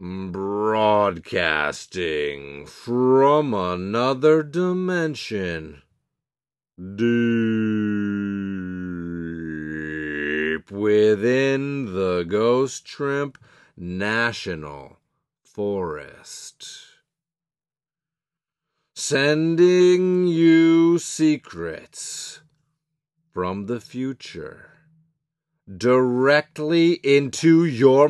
Broadcasting from another dimension. Deep within the Ghost Shrimp National Forest. Sending you secrets from the future directly into your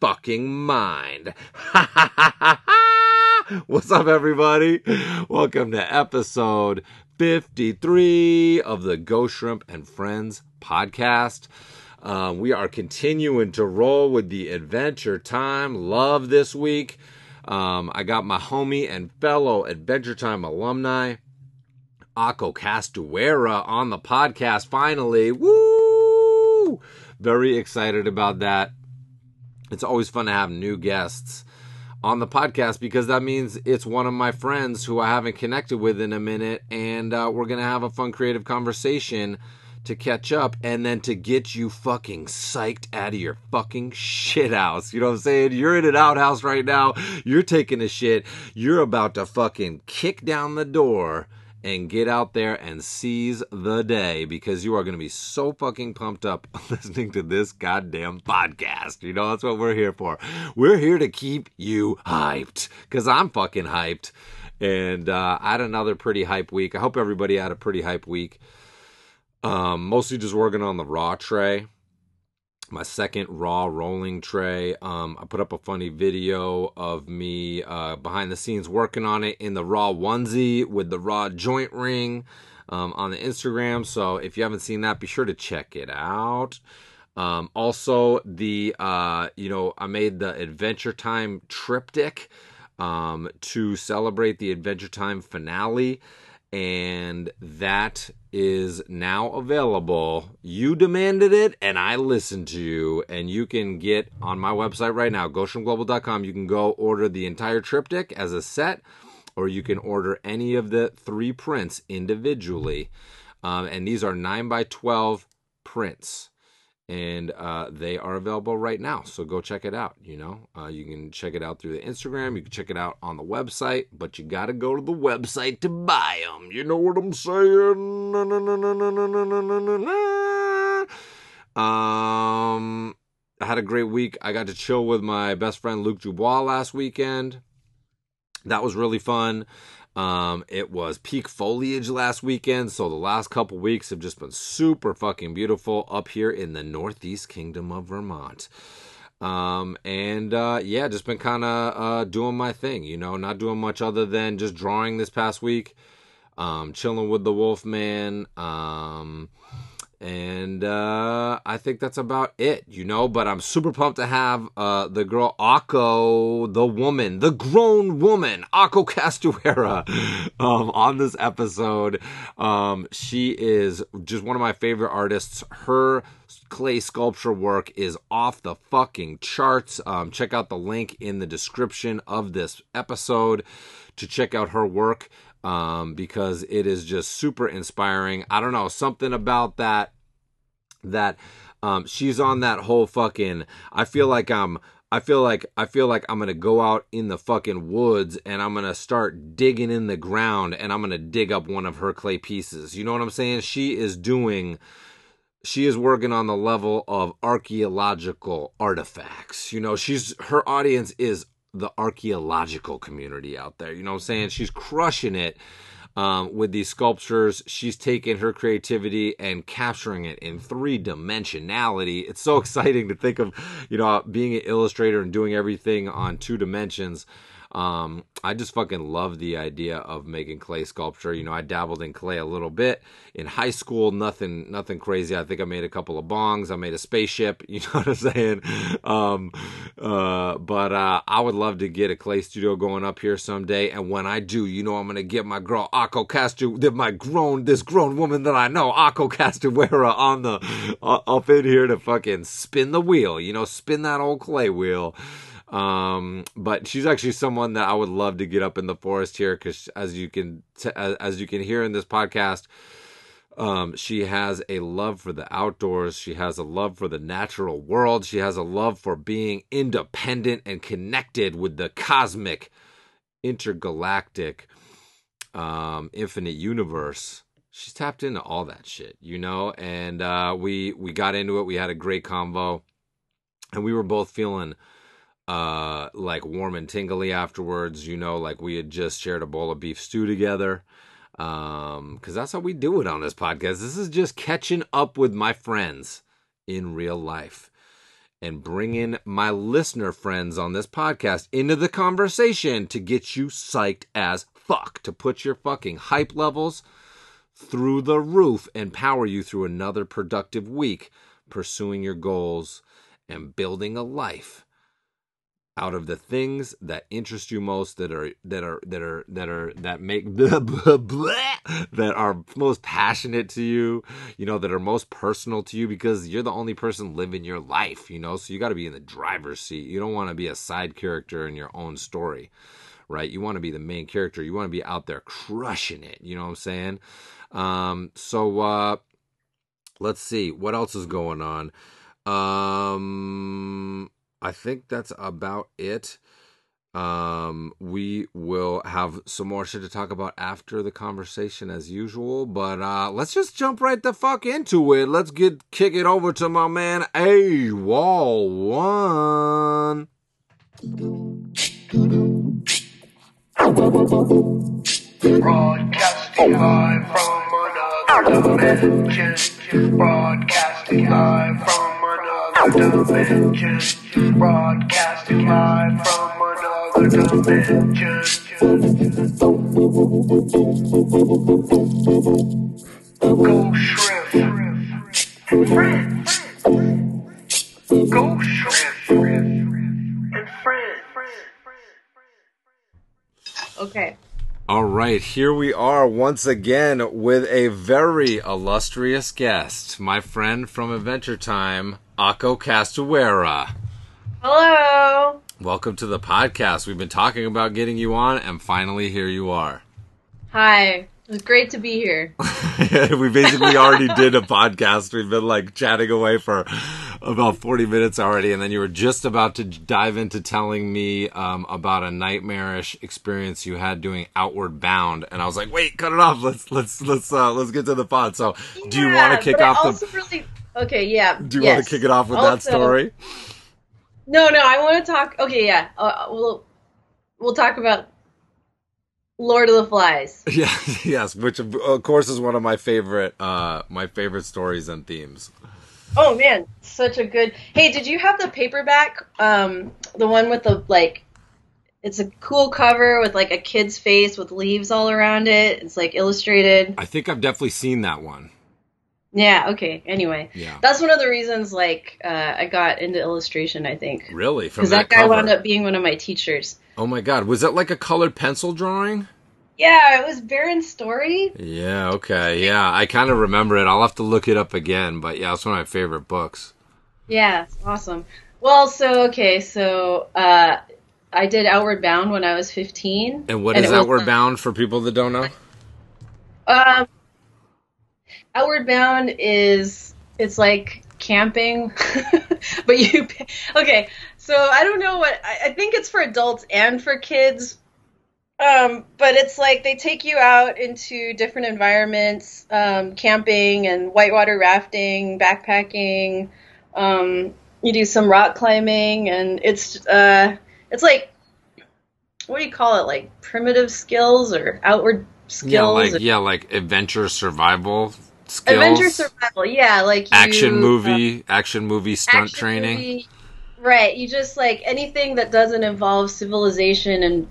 motherfucking mind. What's up, everybody? Welcome to episode 53 of the Ghost Shrimp and Friends podcast. Uh, we are continuing to roll with the Adventure Time love this week. Um, I got my homie and fellow Adventure Time alumni, Ako Castuera, on the podcast finally. Woo! Very excited about that. It's always fun to have new guests on the podcast because that means it's one of my friends who I haven't connected with in a minute, and uh, we're to have a fun, creative conversation to catch up and then to get you fucking psyched out of your fucking shit house. You know what I'm saying? You're in an outhouse right now. You're taking a shit. You're about to fucking kick down the door and get out there and seize the day because you are going to be so fucking pumped up listening to this goddamn podcast. You know, that's what we're here for. We're here to keep you hyped because I'm fucking hyped. And uh, I had another pretty hype week. I hope everybody had a pretty hype week. Um, mostly just working on the raw tray my second raw rolling tray. Um, I put up a funny video of me uh, behind the scenes working on it in the raw onesie with the raw joint ring um, on the Instagram. So if you haven't seen that, be sure to check it out. Um, also, the uh, you know I made the Adventure Time triptych um, to celebrate the Adventure Time finale and that is now available. You demanded it, and I listened to you. And you can get on my website right now, GoshenGlobal.com. You can go order the entire triptych as a set, or you can order any of the three prints individually. Um, and these are 9 by 12 prints and uh, they are available right now. So go check it out. You know, uh, you can check it out through the Instagram. You can check it out on the website, but you got to go to the website to buy them. You know what I'm saying? Um, I had a great week. I got to chill with my best friend Luke Dubois last weekend. That was really fun. Um, it was peak foliage last weekend, so the last couple weeks have just been super fucking beautiful up here in the Northeast Kingdom of Vermont. Um, and uh, yeah, just been kind of uh, doing my thing, you know, not doing much other than just drawing this past week, um, chilling with the Wolfman. Um, and uh, I think that's about it, you know. But I'm super pumped to have uh, the girl Ako, the woman, the grown woman, Ako Castuera, um, on this episode. Um, she is just one of my favorite artists. Her clay sculpture work is off the fucking charts. Um, check out the link in the description of this episode to check out her work um, because it is just super inspiring. I don't know, something about that, that um, she's on that whole fucking, I feel like I'm, I feel like I feel like I'm gonna go out in the fucking woods and I'm gonna start digging in the ground and I'm gonna dig up one of her clay pieces. You know what I'm saying? She is doing she is working on the level of archaeological artifacts. You know, she's her audience is the archaeological community out there. You know what I'm saying? She's crushing it um, with these sculptures. She's taking her creativity and capturing it in three dimensionality. It's so exciting to think of, you know, being an illustrator and doing everything on two dimensions. Um, I just fucking love the idea of making clay sculpture. You know, I dabbled in clay a little bit in high school. Nothing, nothing crazy. I think I made a couple of bongs. I made a spaceship. You know what I'm saying? Um, uh, but uh, I would love to get a clay studio going up here someday. And when I do, you know, I'm gonna get my girl Ako Castu, my grown, this grown woman that I know, Ako Castuera, on the uh, up in here to fucking spin the wheel. You know, spin that old clay wheel. Um, but she's actually someone that I would love to get up in the forest here because, as you can t- as you can hear in this podcast, Um, she has a love for the outdoors. She has a love for the natural world. She has a love for being independent and connected with the cosmic, intergalactic, um, infinite universe. She's tapped into all that shit, you know. And uh, we we got into it. We had a great convo, and we were both feeling uh like warm and tingly afterwards you know like we had just shared a bowl of beef stew together. Um because that's how we do it on this podcast. This is just catching up with my friends in real life and bringing my listener friends on this podcast into the conversation to get you psyched as fuck to put your fucking hype levels through the roof and power you through another productive week pursuing your goals and building a life out of the things that interest you most that are that are that are that are that make blah, blah, blah, that are most passionate to you you know that are most personal to you because you're the only person living your life you know? So you got to be in the driver's seat. You don't want to be a side character in your own story right? You want to be the main character. You want to be out there crushing it you know what i'm saying? Um so uh let's see. What else is going on? Um I think that's about it. Um, we will have some more shit to talk about after the conversation as usual, but uh, let's just jump right the fuck into it. Let's get kick it over to my man A Wall One. Broadcasting live from another dimension. Broadcasting live from dimension. Broadcasting live friends. Ghost shrimp and friends. Okay. All right, here we are once again with a very illustrious guest, my friend from Adventure Time, Ako Castuera. Hello. Welcome to the podcast. We've been talking about getting you on, and finally here you are. Hi. It was great to be here. we basically already did a podcast. We've been like chatting away for about 40 minutes already, and then you were just about to dive into telling me um, about a nightmarish experience you had doing Outward Bound, and I was like, "Wait, cut it off. Let's let's let's uh, let's get to the pod." So, do you want to kick off the? also Really... Okay. Yeah. Do you yes. want to kick it off with that story? No, no. I want to talk. Okay. Yeah. Uh, we'll we'll talk about Lord of the Flies. Yeah, yes, which of course is one of my favorite uh my favorite stories and themes. Oh man, such a good. Hey, did you have the paperback? Um, the one with the like. It's a cool cover with like a kid's face with leaves all around it. It's like illustrated. I think I've definitely seen that one. Yeah. Okay. Anyway, Yeah. that's one of the reasons like uh, I got into illustration. I think Really? Because that, that, guy wound up being one of my teachers. Oh my god, was that like a colored pencil drawing? Yeah, it was Barron Storey. Yeah, okay. Yeah, I kind of remember it. I'll have to look it up again, but yeah, it's one of my favorite books. Yeah, awesome. Well, so okay, so uh, I did Outward Bound when I was 15. And what And is was Outward Bound for people that don't know? Um, Outward Bound is it's like camping, but you okay. So I don't know what I, I think it's for adults and for kids. Um, but it's like they take you out into different environments, um, camping and whitewater rafting, backpacking. Um, you do some rock climbing, and it's uh, it's like what do you call it? Like primitive skills or outward skills? Yeah, like or- yeah, like adventure survival skills. Adventure survival, yeah, like you, action movie, action movie stunt action training. movie. Right? You just like anything that doesn't involve civilization and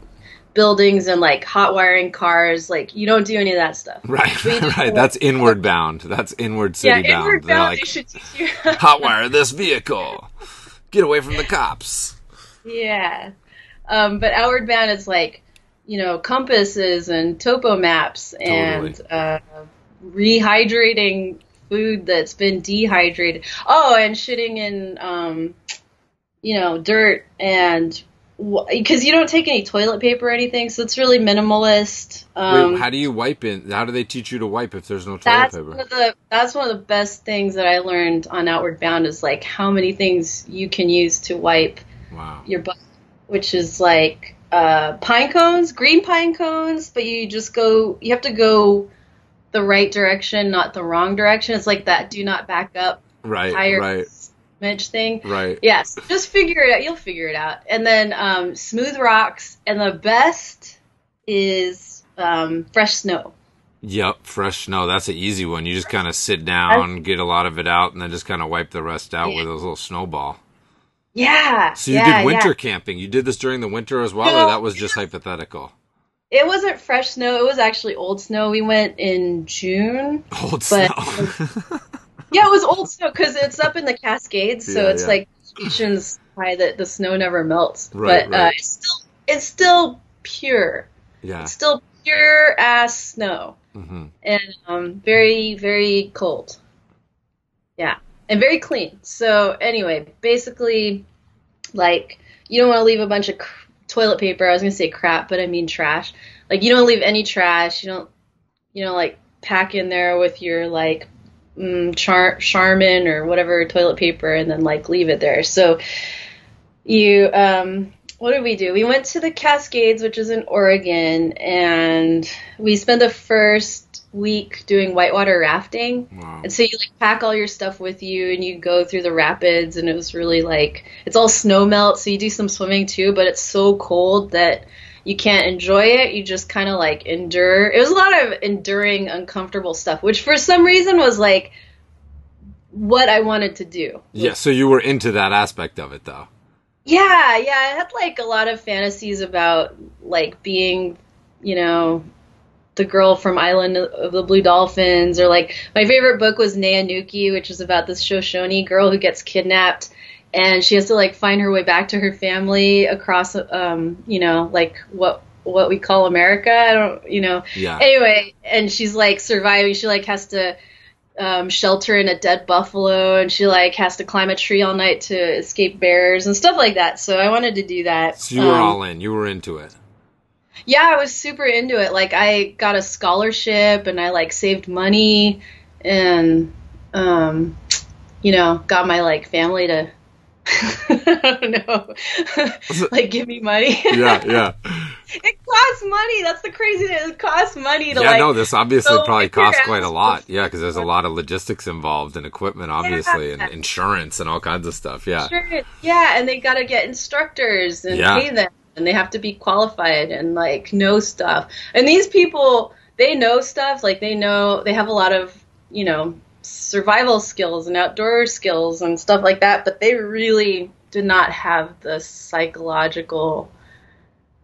buildings and like hot wiring cars. Like you don't do any of that stuff. Right, right. That's inward bound. That's inward yeah, city bound. inward bound. like should teach you. hotwire this vehicle. Get away from the cops. yeah, um, but outward bound is like you know compasses and topo maps and uh, rehydrating food that's been dehydrated. Oh, and shitting in um, you know dirt and because you don't take any toilet paper or anything, so it's really minimalist. Um, Wait, how do you wipe in? How do they teach you to wipe if there's no toilet that's paper? one of the that's one of the best things that I learned on Outward Bound is like how many things you can use to wipe Wow. your butt, which is like uh, pine cones, green pine cones, but you just go, you have to go the right direction, not the wrong direction. It's like that do not back up Right. tire Right. Smidge thing. Right. Yes, just figure it out. You'll figure it out. And then um, smooth rocks, and the best is um, fresh snow. Yep. Fresh snow. That's an easy one. You just kind of sit down, get a lot of it out, and then just kind of wipe the rest out with a little snowball. Yeah. So you yeah, did winter yeah. camping. You did this during the winter as well, or that was just hypothetical? It wasn't fresh snow. It was actually old snow. We went in June. Old snow. Yeah, it was old snow because it's up in the Cascades, so Yeah, it's yeah. like stations high that the snow never melts. Right, but Uh, it's still it's still pure. yeah. It's still pure ass snow hmm and um, very very cold. Yeah, and very clean. So anyway, basically, like you don't want to leave a bunch of cr- toilet paper. I was gonna say crap, but I mean trash. Like you don't leave any trash. You don't you know like pack in there with your like mm, char- Charmin or whatever toilet paper and then like leave it there. So you um what did we do? We went to the Cascades, which is in Oregon, and we spent the first week doing whitewater rafting. Wow. And so you like pack all your stuff with you and you go through the rapids and it was really like it's all snow melt, so you do some swimming too, but it's so cold that you can't enjoy it. You just kind of like endure. It was a lot of enduring uncomfortable stuff, which for some reason was like what I wanted to do. Yeah. So you were into that aspect of it, though. Yeah, yeah, I had like a lot of fantasies about like being, you know, the girl from Island of the Blue Dolphins, or like my favorite book was Naya Nuki, which is about this Shoshone girl who gets kidnapped and she has to like find her way back to her family across, um, you know, like what what we call America. I don't, you know. Yeah. Anyway, and she's like surviving. She like has to um, shelter in a dead buffalo, and she like has to climb a tree all night to escape bears and stuff like that. So I wanted to do that. So you were Um, all in. You were into it. yeah, I was super into it. Like I got a scholarship and I like saved money and um you know, got my like family to I don't know. like give me money. Yeah. Yeah. it costs money. That's the crazy thing. It costs money to yeah. like no, this obviously probably costs quite a lot. Yeah, because there's a lot of logistics involved and equipment, obviously, and insurance and all kinds of stuff. Yeah. Sure. Yeah, and they got to get instructors and Yeah. pay them, and they have to be qualified and like know stuff. And these people, they know stuff. Like they know they have a lot of you know survival skills and outdoor skills and stuff like that. But they really did not have the psychological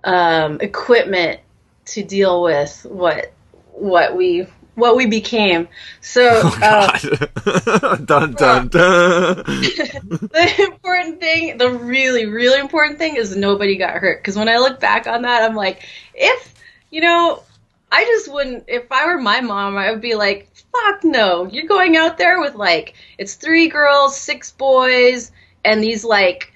um, equipment to deal with what what we what we became. So. Oh uh, dun dun dun. the important thing, the really, really important thing is nobody got hurt. Because when I look back on that, I'm like, if, you know, I just wouldn't, if I were my mom, I would be like, fuck no. You're going out there with like, it's three girls, six boys, and these like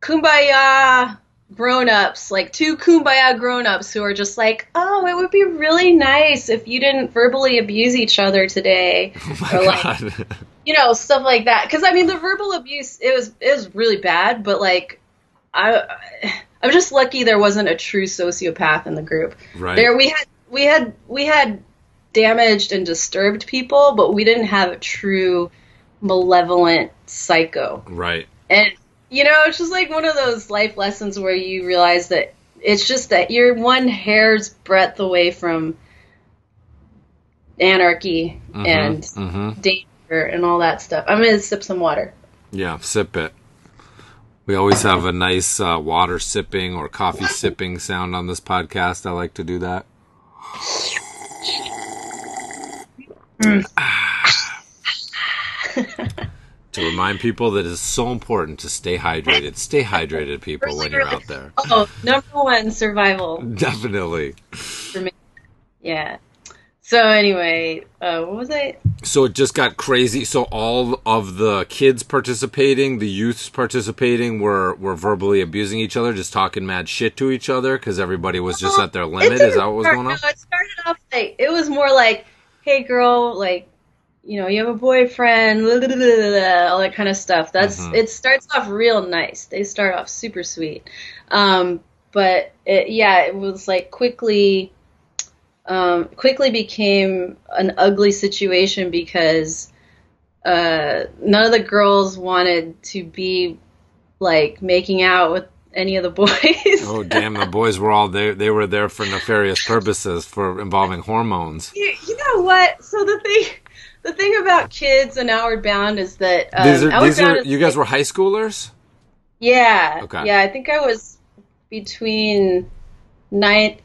kumbaya grown ups, like two kumbaya grown ups who are just like, oh, it would be really nice if you didn't verbally abuse each other today. Oh or like, God. you know stuff like that because i mean the verbal abuse it was it was really bad but like i i'm just lucky there wasn't a true sociopath in the group Right. there we had we had we had damaged and disturbed people but we didn't have a true malevolent psycho Right. and you know it's just like one of those life lessons where you realize that it's just that you're one hair's breadth away from anarchy and Mm-hmm. danger and all that stuff. I'm gonna sip some water. Yeah, sip it. We always have a nice uh, water sipping or coffee sipping sound on this podcast. I like to do that. To remind people that it's so important to stay hydrated. Stay hydrated, people, when you're out there. Oh, number one, survival Definitely. for me. Yeah. So anyway, uh, what was I? So it just got crazy. So all of the kids participating, the youths participating, were were verbally abusing each other, just talking mad shit to each other because everybody was just at their limit. Is that what was going on? No, it started off like it was more like, "Hey, girl, like, you know, you have a boyfriend, blah, blah, blah, blah, blah," all that kind of stuff." That's Mhm. it. Starts off real nice. They start off super sweet, um, but it, yeah, it was like quickly, um, quickly became an ugly situation because uh, none of the girls wanted to be like making out with any of the boys. Oh damn! The boys were all there. They were there for nefarious purposes, for involving hormones. You, you know what? So the thing, the thing about kids and Outward Bound is that um, these are, these are you guys like- were high schoolers. Yeah. Okay. Yeah, I think I was between ninth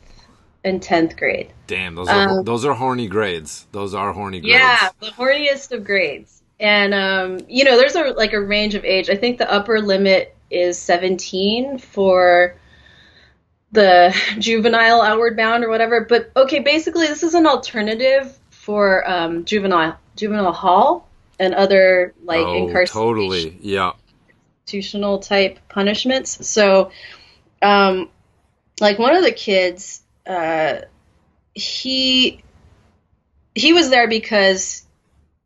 and tenth grade. Damn, those are Um, those are horny grades. Those are horny grades. Yeah, the horniest of grades. And um, you know, there's a like a range of age. I think the upper limit is 17 for the juvenile outward bound or whatever. But okay, basically this is an alternative for um, juvenile juvenile hall and other like oh, incarceration totally. Yeah. institutional type punishments. So, um, like one of the kids, uh, he he was there because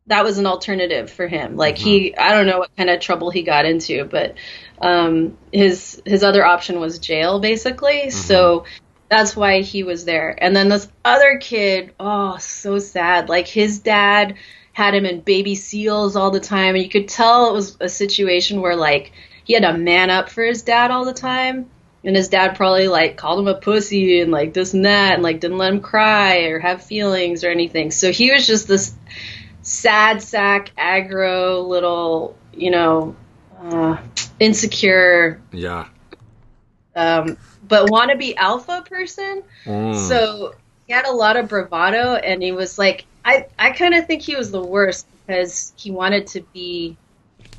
that was an alternative for him. Like he, I don't know what kind of trouble he got into, but um, his his other option was jail, basically. So that's why he was there. And then this other kid, oh, so sad. Like his dad had him in baby seals all the time, and you could tell it was a situation where like he had to man up for his dad all the time. And his dad probably like called him a pussy and like this and that and like didn't let him cry or have feelings or anything. So he was just this sad sack aggro little, you know, uh, insecure, Yeah. um, but wannabe alpha person. Mm. So he had a lot of bravado, and he was like, I, I kind of think he was the worst because he wanted to be,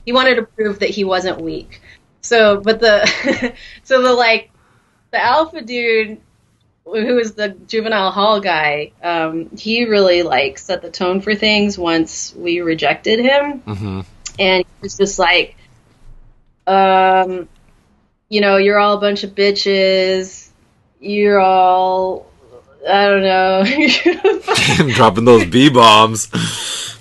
he wanted to prove that he wasn't weak. So, but the, so the like, the alpha dude, who was the juvenile hall guy, um, he really like set the tone for things once we rejected him hmm and he was just like, um, you know, you're all a bunch of bitches. You're all, I don't know. Dropping those B bombs.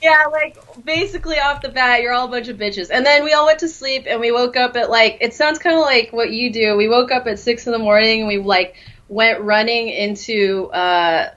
yeah, like basically off the bat, you're all a bunch of bitches. And then we all went to sleep, and we woke up at like it sounds kind of like what you do. We woke up at six in the morning, and we like went running into uh,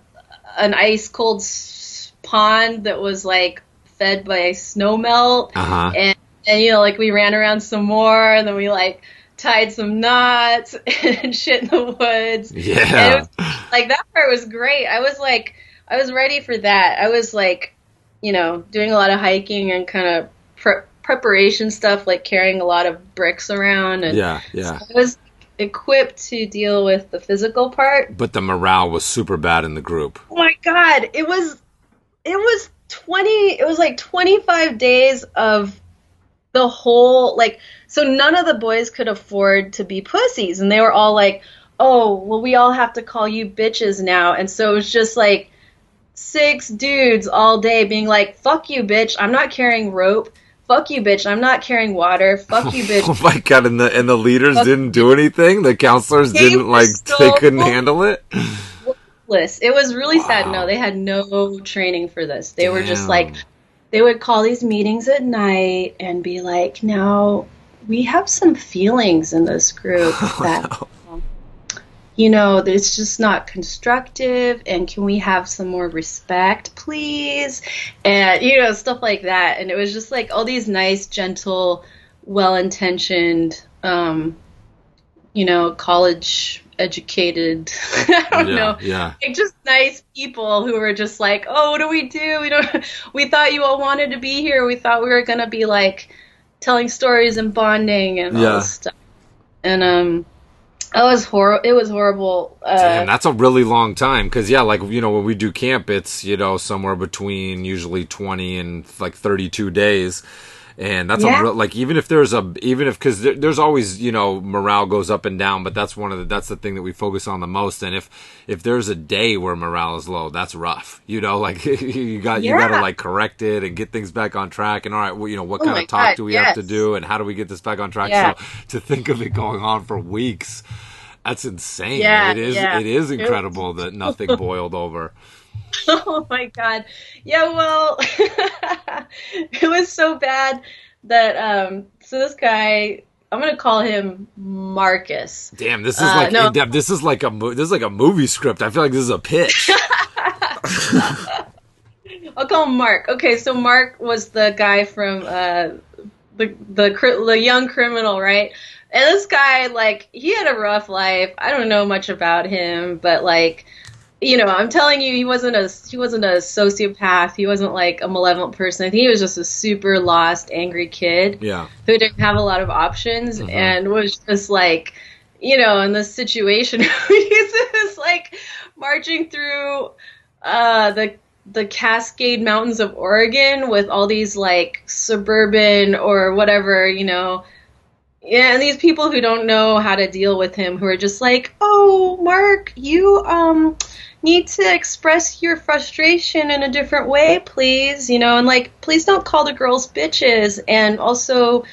an ice cold s- pond that was like fed by snow melt. Uh huh. and and you know like we ran around some more and then we like tied some knots and shit in the woods And it Yeah. was, like that part was great i was like i was ready for that i was like you know doing a lot of hiking and kind of pre- preparation stuff like carrying a lot of bricks around and Yeah. Yeah. i was equipped to deal with the physical part. But the morale was super bad in the group. oh my god it was it was 20 it was like 25 days of the whole like so none of the boys could afford to be pussies. And they were all like oh well we all have to call you bitches now. And so it was just like six dudes all day being like fuck you bitch. I'm not carrying rope fuck you bitch i'm not carrying water fuck you bitch Oh my god! And the and the leaders Fuck didn't do anything. The counselors They didn't like. so- They couldn't handle it. List. It was really sad. No, they had no training for this. They were just like, they would call these meetings at night and be like, now we have some feelings in this group that, um, you know, it's just not constructive and can we have some more respect, please? And, you know, stuff like that. And it was just like all these nice, gentle, well intentioned, um, you know, college educated, I don't yeah. know, Yeah. like just nice people who were just like, "Oh, what do we do? We don't. We thought you all wanted to be here. We thought we were gonna be like telling stories and bonding and all this stuff." And um, it was hor. It was horrible. Uh, Damn, that's a really long time. Because yeah, like you know, when we do camp, it's you know somewhere between usually twenty and like thirty-two days. And that's Yeah. a real, like even if there's a even if because there, there's always you know morale goes up and down, but that's one of the that's the thing that we focus on the most. And if if there's a day where morale is low, that's rough. You know, like you got you got to like correct it and get things back on track. And all right, well, you know what Oh kind of talk God, do we have to do, and how do we get this back on track? Yeah. So to think of it going on for weeks. That's insane. Yeah, it is. yeah. It is incredible that nothing boiled over. Oh my god. Yeah, well, it was so bad that um so this guy, I'm going to call him Marcus. Damn, this is Uh, like no. in depth. This is like a mo- this is like a movie script. I feel like this is a pitch. I'll call him Mark. Okay, so Mark was the guy from uh the the the young criminal, right? And this guy like he had a rough life. I don't know much about him, but like you know, I'm telling you, he wasn't a he wasn't a sociopath. He wasn't like a malevolent person. I think he was just a super lost, angry kid yeah. who didn't have a lot of options Mhm. and was just like, you know, in this situation, he's just like marching through uh, the the Cascade Mountains of Oregon with all these like suburban or whatever, you know. Yeah, and these people who don't know how to deal with him, who are just like, "Oh, Mark, you um need to express your frustration in a different way, please." You know, and like, please don't call the girls bitches, and also,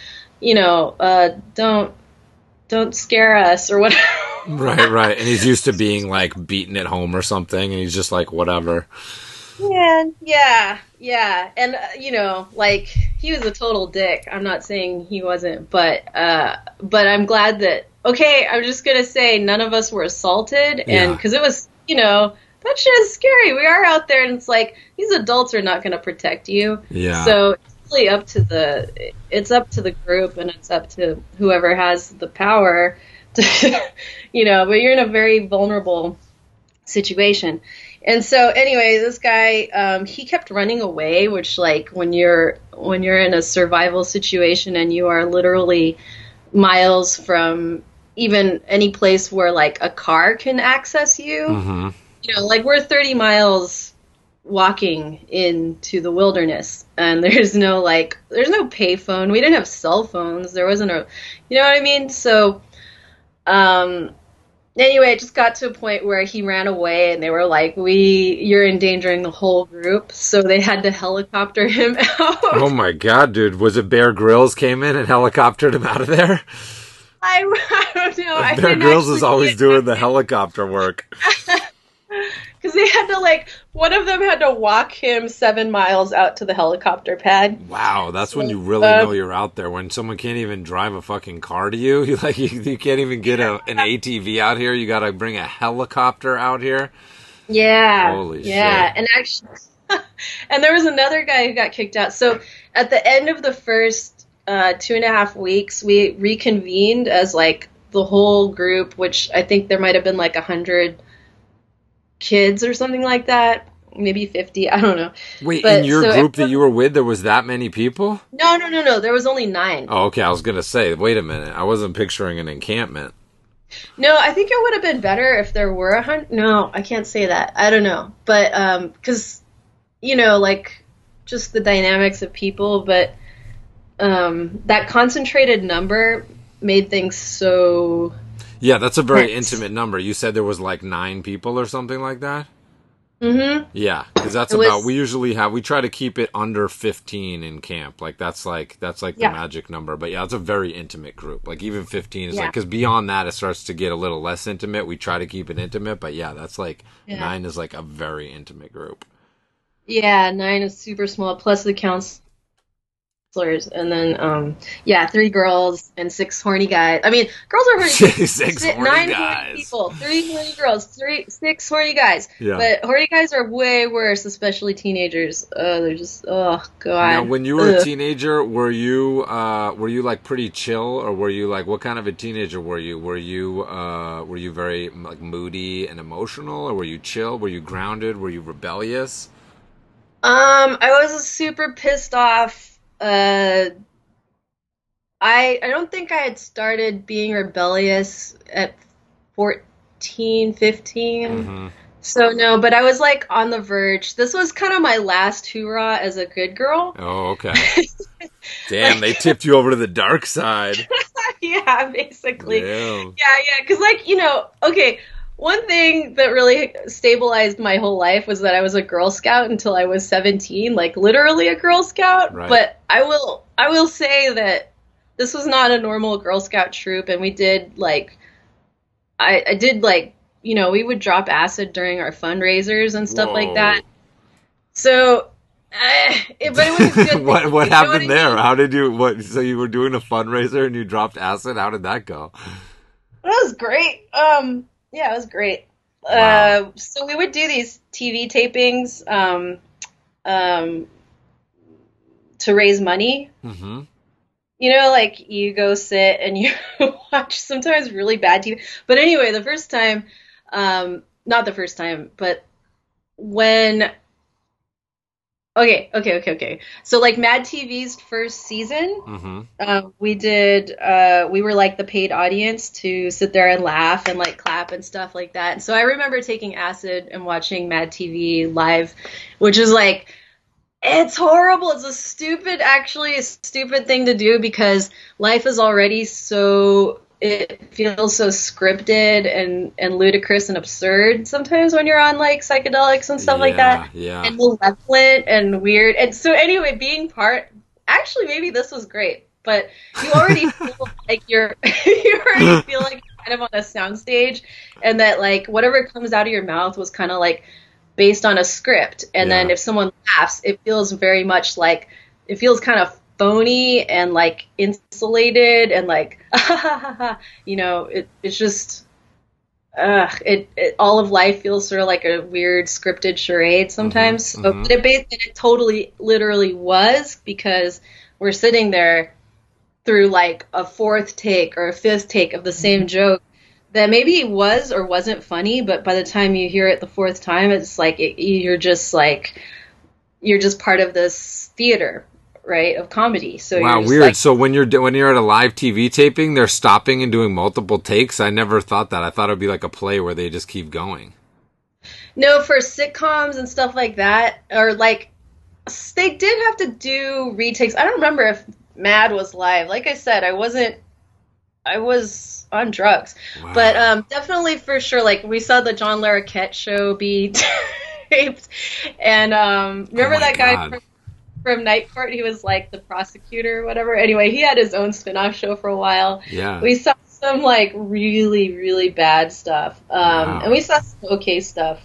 you know, uh, don't don't scare us or whatever. Right, right. And he's used to being like beaten at home or something, and he's just like whatever. Yeah, yeah, yeah. And, uh, you know, like, he was a total dick. I'm not saying he wasn't, but, uh, but I'm glad that, okay, I'm just gonna say none of us were assaulted, and, Yeah. cause it was, you know, that shit is scary. We are out there, and it's like, these adults are not gonna protect you. Yeah. So, it's really up to the, it's up to the group, and it's up to whoever has the power to, you know, but you're in a very vulnerable situation. And so anyway, this guy um, he kept running away, which like when you're when you're in a survival situation and you are literally miles from even any place where like a car can access you. hmm You know, like we're 30 miles walking into the wilderness and there's no like there's no payphone. We didn't have cell phones. There wasn't a you know what I mean? So um anyway, it just got to a point where he ran away and they were like, "We you're endangering the whole group." So they had to helicopter him out. Oh my god, dude! Was it Bear Grylls came in and helicoptered him out of there? I, I don't know. I Bear Grylls is always doing the helicopter work. because they had to like one of them had to walk him seven miles out to the helicopter pad. Wow, that's when you really Uh, know you're out there. When someone can't even drive a fucking car to you, you like you, you can't even get a, an ATV out here. You got to bring a helicopter out here. Yeah. Holy yeah. shit. And actually, and there was another guy who got kicked out. So at the end of the first uh, two and a half weeks, we reconvened as like the whole group, which I think there might have been like a hundred kids or something like that. Maybe 50. I don't know. Wait, But, in your so group that you were with, there was that many people? No, no, no, no. There was only nine. Oh, okay. I was gonna say, wait a minute. I wasn't picturing an encampment. No, I think it would have been better if there were a hundred. No, I can't say that. I don't know, but um, because you know, like just the dynamics of people, but um, that concentrated number made things so. Yeah, that's a very Yes. intimate number. You said there was like nine people or something like that. Mm-hmm. Yeah, because that's It was- about. We usually have. We try to keep it under fifteen in camp. Like that's like that's like Yeah. the magic number. But yeah, it's a very intimate group. Like even fifteen is like because beyond that it starts to get a little less intimate. We try to keep it intimate, but yeah, that's like Yeah. nine is like a very intimate group. Yeah, nine is super small, plus the and then um, yeah, three girls and six horny guys. I mean, girls are horny. Six Si- horny nine guys. horny people, three horny girls, three six horny guys. Yeah. But horny guys are way worse, especially teenagers. Uh, they're just oh god. Now, when you were a teenager, were you uh, were you like pretty chill, or were you like what kind of a teenager were you? Were you uh, were you very like moody and emotional, or were you chill? Were you grounded? Were you rebellious? Um, I was super pissed off. Uh, I I don't think I had started being rebellious at 14, 15. Mhm. So no, but I was like on the verge. This was kind of my last hoorah as a good girl. Oh, okay. Damn, they tipped you over to the dark side. yeah, basically. Damn. Yeah, yeah, because like you know, okay. One thing that really stabilized my whole life was that I was a Girl Scout until I was 17, like literally a Girl Scout. Right. But I will, I will say that this was not a normal Girl Scout troop, and we did like, I, I did like, you know, we would drop acid during our fundraisers and stuff Whoa. like that. So, uh, it, but it was good. what what happened I mean? there? How did you what so you were doing a fundraiser and you dropped acid? How did that go? That was great. Um, yeah, it was great. Wow. Uh, so we would do these TV tapings um, um, to raise money. hmm You know, like you go sit and you watch sometimes really bad TV. But anyway, the first time, um, not the first time, but when. Okay, okay, okay, okay. So like Mad TV's first season, hmm um, we did uh, we were like the paid audience to sit there and laugh and like clap and stuff like that. So I remember taking acid and watching Mad TV live, which is like it's horrible. It's a stupid, actually a stupid thing to do because life is already so it feels so scripted and and ludicrous and absurd sometimes when you're on like psychedelics and stuff like that Yeah. and malevolent and weird. And so anyway, being part actually maybe this was great, but you already feel like you're you already feel like you're kind of on a soundstage and that like whatever comes out of your mouth was kind of like based on a script. And then if someone laughs, it feels very much like it feels kind of phony and like insulated and like you know, it it's just Ugh, it, it all of life feels sort of like a weird scripted charade sometimes. So, mhm. but it, it totally, literally was because we're sitting there through like a fourth take or a fifth take of the same joke that maybe it was or wasn't funny, but by the time you hear it the fourth time, it's like it, you're just like you're just part of this theater, right, of comedy. So Wow, weird. like, so when you're when you're at a live TV taping, they're stopping and doing multiple takes. I never thought that. I thought it'd be like a play where they just keep going. No, for sitcoms and stuff like that, or like they did have to do retakes. I don't remember if Mad was live. Like I said, I wasn't. I was on drugs, Wow. but um, definitely for sure. Like we saw the John Larroquette show be taped, and um, remember Oh that guy God. From, Night Court? He was like the prosecutor, or whatever. Anyway, he had his own spin-off show for a while yeah. we saw some like really really bad stuff um Wow. and we saw some okay stuff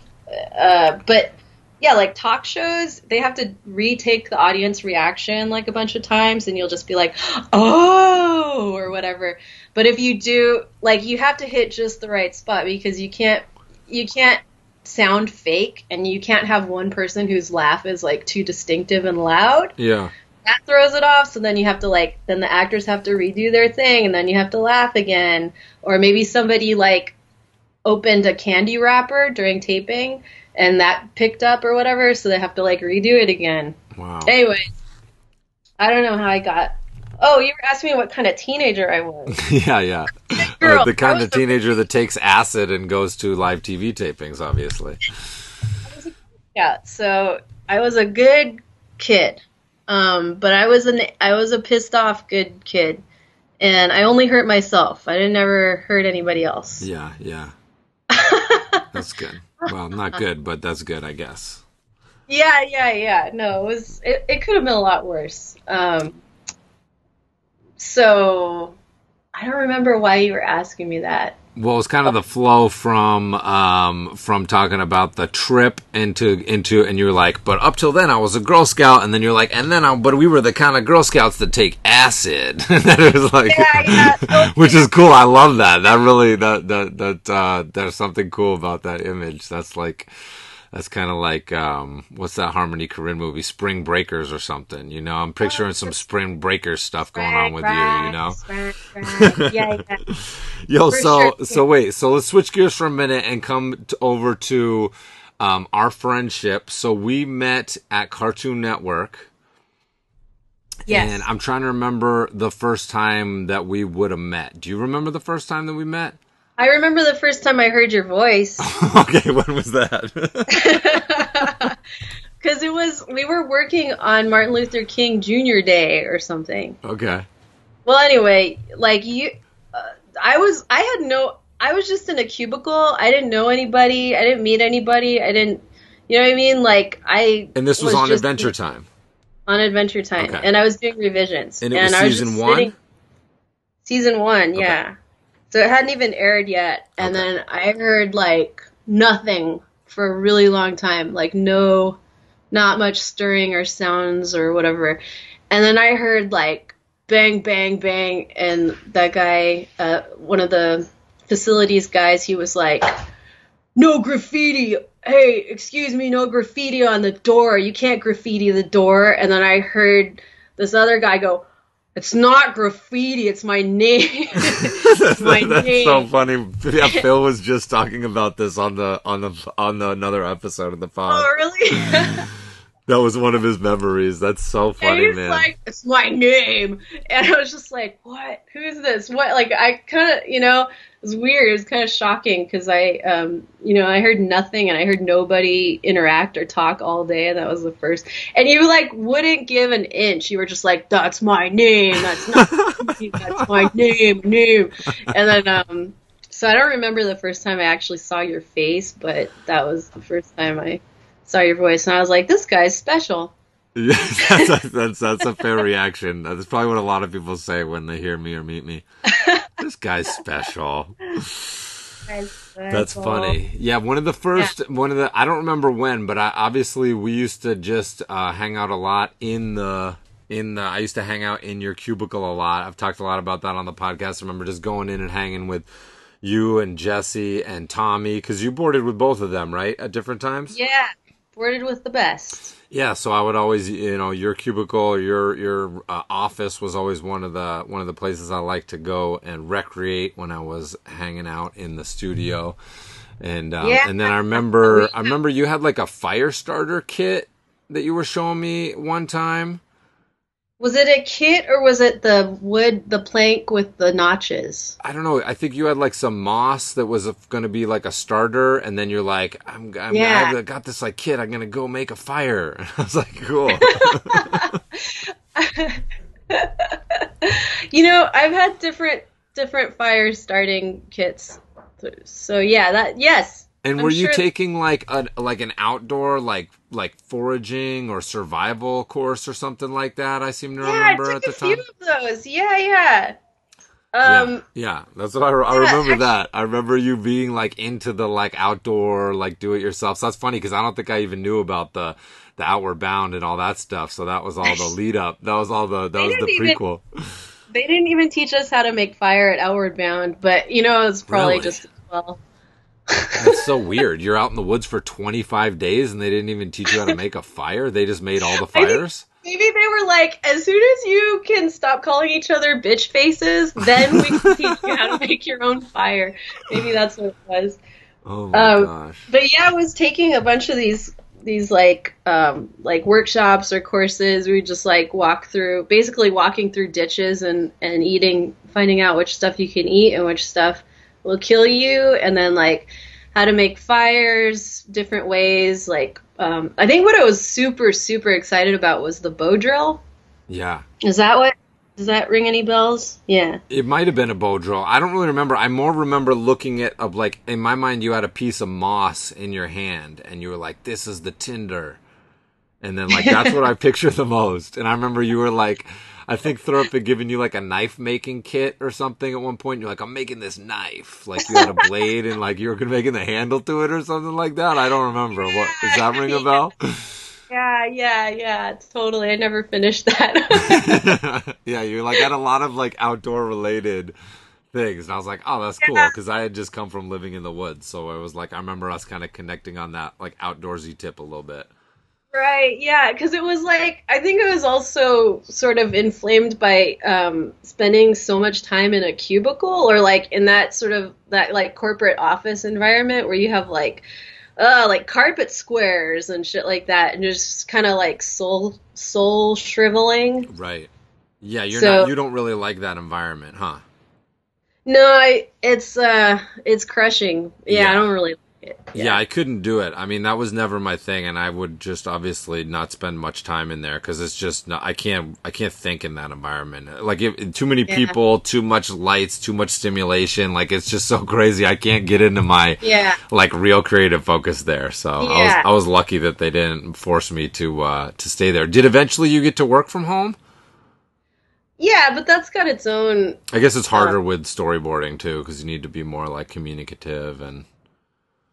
uh but yeah like talk shows they have to retake the audience reaction like a bunch of times and you'll just be like oh or whatever but if you do like you have to hit just the right spot because you can't you can't sound fake and you can't have one person whose laugh is like too distinctive and loud yeah. that throws it off. So then you have to like, then the actors have to redo their thing, and then you have to laugh again. Or maybe somebody like opened a candy wrapper during taping, and that picked up or whatever, so they have to like redo it again. Wow. Anyways, I don't know how I got. Oh, you were asking me what kind of teenager I was. yeah, yeah. Girl, the kind of teenager that takes acid and goes to live TV tapings, obviously. Yeah, so I was a good kid, um, but I was an I was a pissed off good kid, and I only hurt myself. I didn't ever hurt anybody else. Yeah, yeah. That's good. Well, not good, but that's good, I guess. Yeah, yeah, yeah. No, it was. It, it could have been a lot worse. Um, so I don't remember why you were asking me that. Well, it's kind of the flow from um, from talking about the trip into into, and you're like, but up till then I was a Girl Scout, and then you're like, and then I, but we were the kind of Girl Scouts that take acid. and that it was like, Yeah, yeah. which is cool. I love that. That really that that that uh, there's something cool about that image. That's like. That's kind of like um, what's that Harmony Korine movie, Spring Breakers or something. You know, I'm picturing some Spring Breakers stuff going on with you. You know, Right. Yeah, yeah. Yo, For so sure. so wait, so let's switch gears for a minute and come to, over to um, our friendship. So we met at Cartoon Network, Yes. and I'm trying to remember the first time that we would have met. Do you remember the first time that we met? I remember the first time I heard your voice. okay, when was that? Because it was, we were working on Martin Luther King Jr. Day or something. okay. Well, anyway, like you, uh, I was, I had no, I was just in a cubicle. I didn't know anybody. I didn't meet anybody. I didn't, you know what I mean? Like I. And this was, on just Adventure Time. On Adventure Time, Okay. and I was doing revisions. And it was was season one? sitting- season one, Okay. yeah. So it hadn't even aired yet, and Okay. then I heard like nothing for a really long time, like no, not much stirring or sounds or whatever. And then I heard like bang, bang, bang, and that guy, uh, one of the facilities guys, he was like, "No graffiti." Hey, excuse me, no graffiti on the door. You can't graffiti the door. And then I heard this other guy go, "It's not graffiti. It's my name. it's my That's name." so funny. Yeah, Phil was just talking about this on the on the on the another episode of the pod. Oh, really? That was one of his memories. That's so and funny, man. like, "It's my name," and I was just like, "What? Who's this? What?" Like, I kind of, you know, was weird. It was kind of shocking because I, um, you know, I heard nothing and I heard nobody interact or talk all day. And that was the first. And you like wouldn't give an inch. You were just like, "That's my name. That's not. me. That's my name. Name." And then, um, so I don't remember the first time I actually saw your face, but that was the first time I saw your voice, and I was like, "This guy's special." Yeah, that's, that's that's a fair reaction. That's probably what a lot of people say when they hear me or meet me. this guy's special. That's funny. Yeah, one of the first, one of the, I don't remember when, but I, obviously we used to just uh, hang out a lot in the, in the, I used to hang out in your cubicle a lot. I've talked a lot about that on the podcast. I remember just going in and hanging with you and Jesse and Tommy, because you boarded with both of them, right? At different times? Yeah, boarded with the best. Yeah, so I would always, you know, your cubicle or your your uh, office was always one of the one of the places I liked to go and recreate when I was hanging out in the studio. And um, Yeah. and then I remember I remember you had like a fire starter kit that you were showing me one time. Was it a kit or was it the wood, the plank with the notches? I don't know. I think you had like some moss that was going to be like a starter, and then you're like, "I'm, I'm Yeah. I've got this like kit. I'm gonna go make a fire." And I was like, "Cool." You know, I've had different different fire starting kits. So yeah, that yes. And I'm were you sure- taking like a like an outdoor like like foraging or survival course or something like that? I seem to Yeah, I remember took at the a few time. of those. Yeah, yeah. Um, yeah, yeah, that's what I, I yeah, remember. actually- that I remember you being like into the like outdoor like do it yourself. So that's funny because I don't think I even knew about the the Outward Bound and all that stuff. So that was all the lead up. That was all the that was the didn't even- prequel. they didn't even teach us how to make fire at Outward Bound, but you know, it's probably Really? just as well. That's so weird. You're out in the woods for 25 days and they didn't even teach you how to make a fire. They just made all the fires. Maybe they were like, as soon as you can stop calling each other bitch faces, then we can teach you how to make your own fire. Maybe that's what it was. Oh my Um, gosh. But yeah, I was taking a bunch of these these like um like workshops or courses. We just like walk through basically walking through ditches and and eating finding out which stuff you can eat and which stuff will kill you and then like how to make fires different ways like um I think what I was super super excited about was the bow drill. Yeah. Is that what does that ring any bells? Yeah. It might have been a bow drill. I don't really remember. I more remember looking at of like in my mind you had a piece of moss in your hand and you were like, This is the tinder and then like that's what I picture the most. And I remember you were like I think Thurp had given you like a knife making kit or something at one point. You're like, I'm making this knife. Like you had a blade and like you were making the handle to it or something like that. I don't remember. What does that ring a bell? Yeah, yeah, yeah, totally. I never finished that. yeah, you like had a lot of like outdoor related things, and I was like, oh, that's cool because I had just come from living in the woods, so I was like I remember us kind of connecting on that like outdoorsy tip a little bit. Right, yeah, because it was like I think it was also sort of inflamed by um, spending so much time in a cubicle or like in that sort of that like corporate office environment where you have like uh like carpet squares and shit like that and just kind of like soul soul shriveling. Right. Yeah, you're So- not. You don't really like that environment, huh? No, I, it's uh, it's crushing. Yeah, Yeah. I don't really it. Yeah. I couldn't do it. I mean, that was never my thing, and I would just obviously not spend much time in there because it's just not, I can't I can't think in that environment. Like if, too many Yeah. people, too much lights, too much stimulation. Like it's just so crazy. I can't get into my Yeah. like real creative focus there. So I was I was lucky that they didn't force me to uh to stay there. Did eventually you get to work from home? Yeah, but that's got its own. I guess it's harder with storyboarding too because you need to be more like communicative and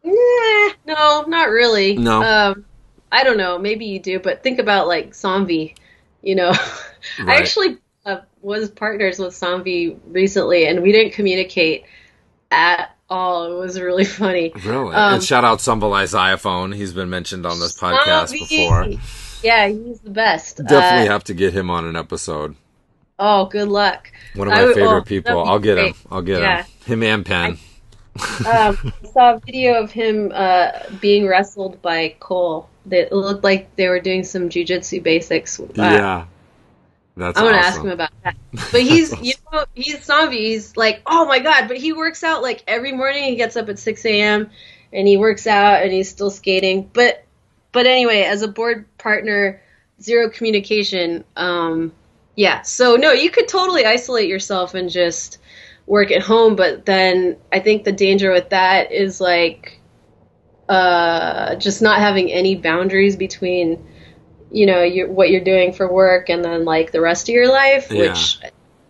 Nah, no, not really. No. Um, I don't know. Maybe you do, but think about like Zombie. You know, I actually uh, was partners with Zombie recently, and we didn't communicate at all. It was really funny. really. Um, and shout out Somvilay Xayaphone. He's been mentioned on this podcast before. Yeah, he's the best. Definitely Uh, have to get him on an episode. oh, good luck. One of my I favorite well, people. I'll get him. I'll get Yeah. him. Him and Pen. Um, I saw a video of him uh, being wrestled by Cole. It looked like they were doing some jujitsu basics. Uh, yeah. That's I'm gonna awesome. ask him about that. But he's, you know, he's zombie. He's like, oh my god! But he works out like every morning. He gets up at 6 a.m. and he works out and he's still skating. But, but anyway, as a board partner, zero communication. Um, yeah. So no, you could totally isolate yourself and just work at home. But then I think the danger with that is like, uh, just not having any boundaries between you know your, what you're doing for work and then like the rest of your life Yeah. which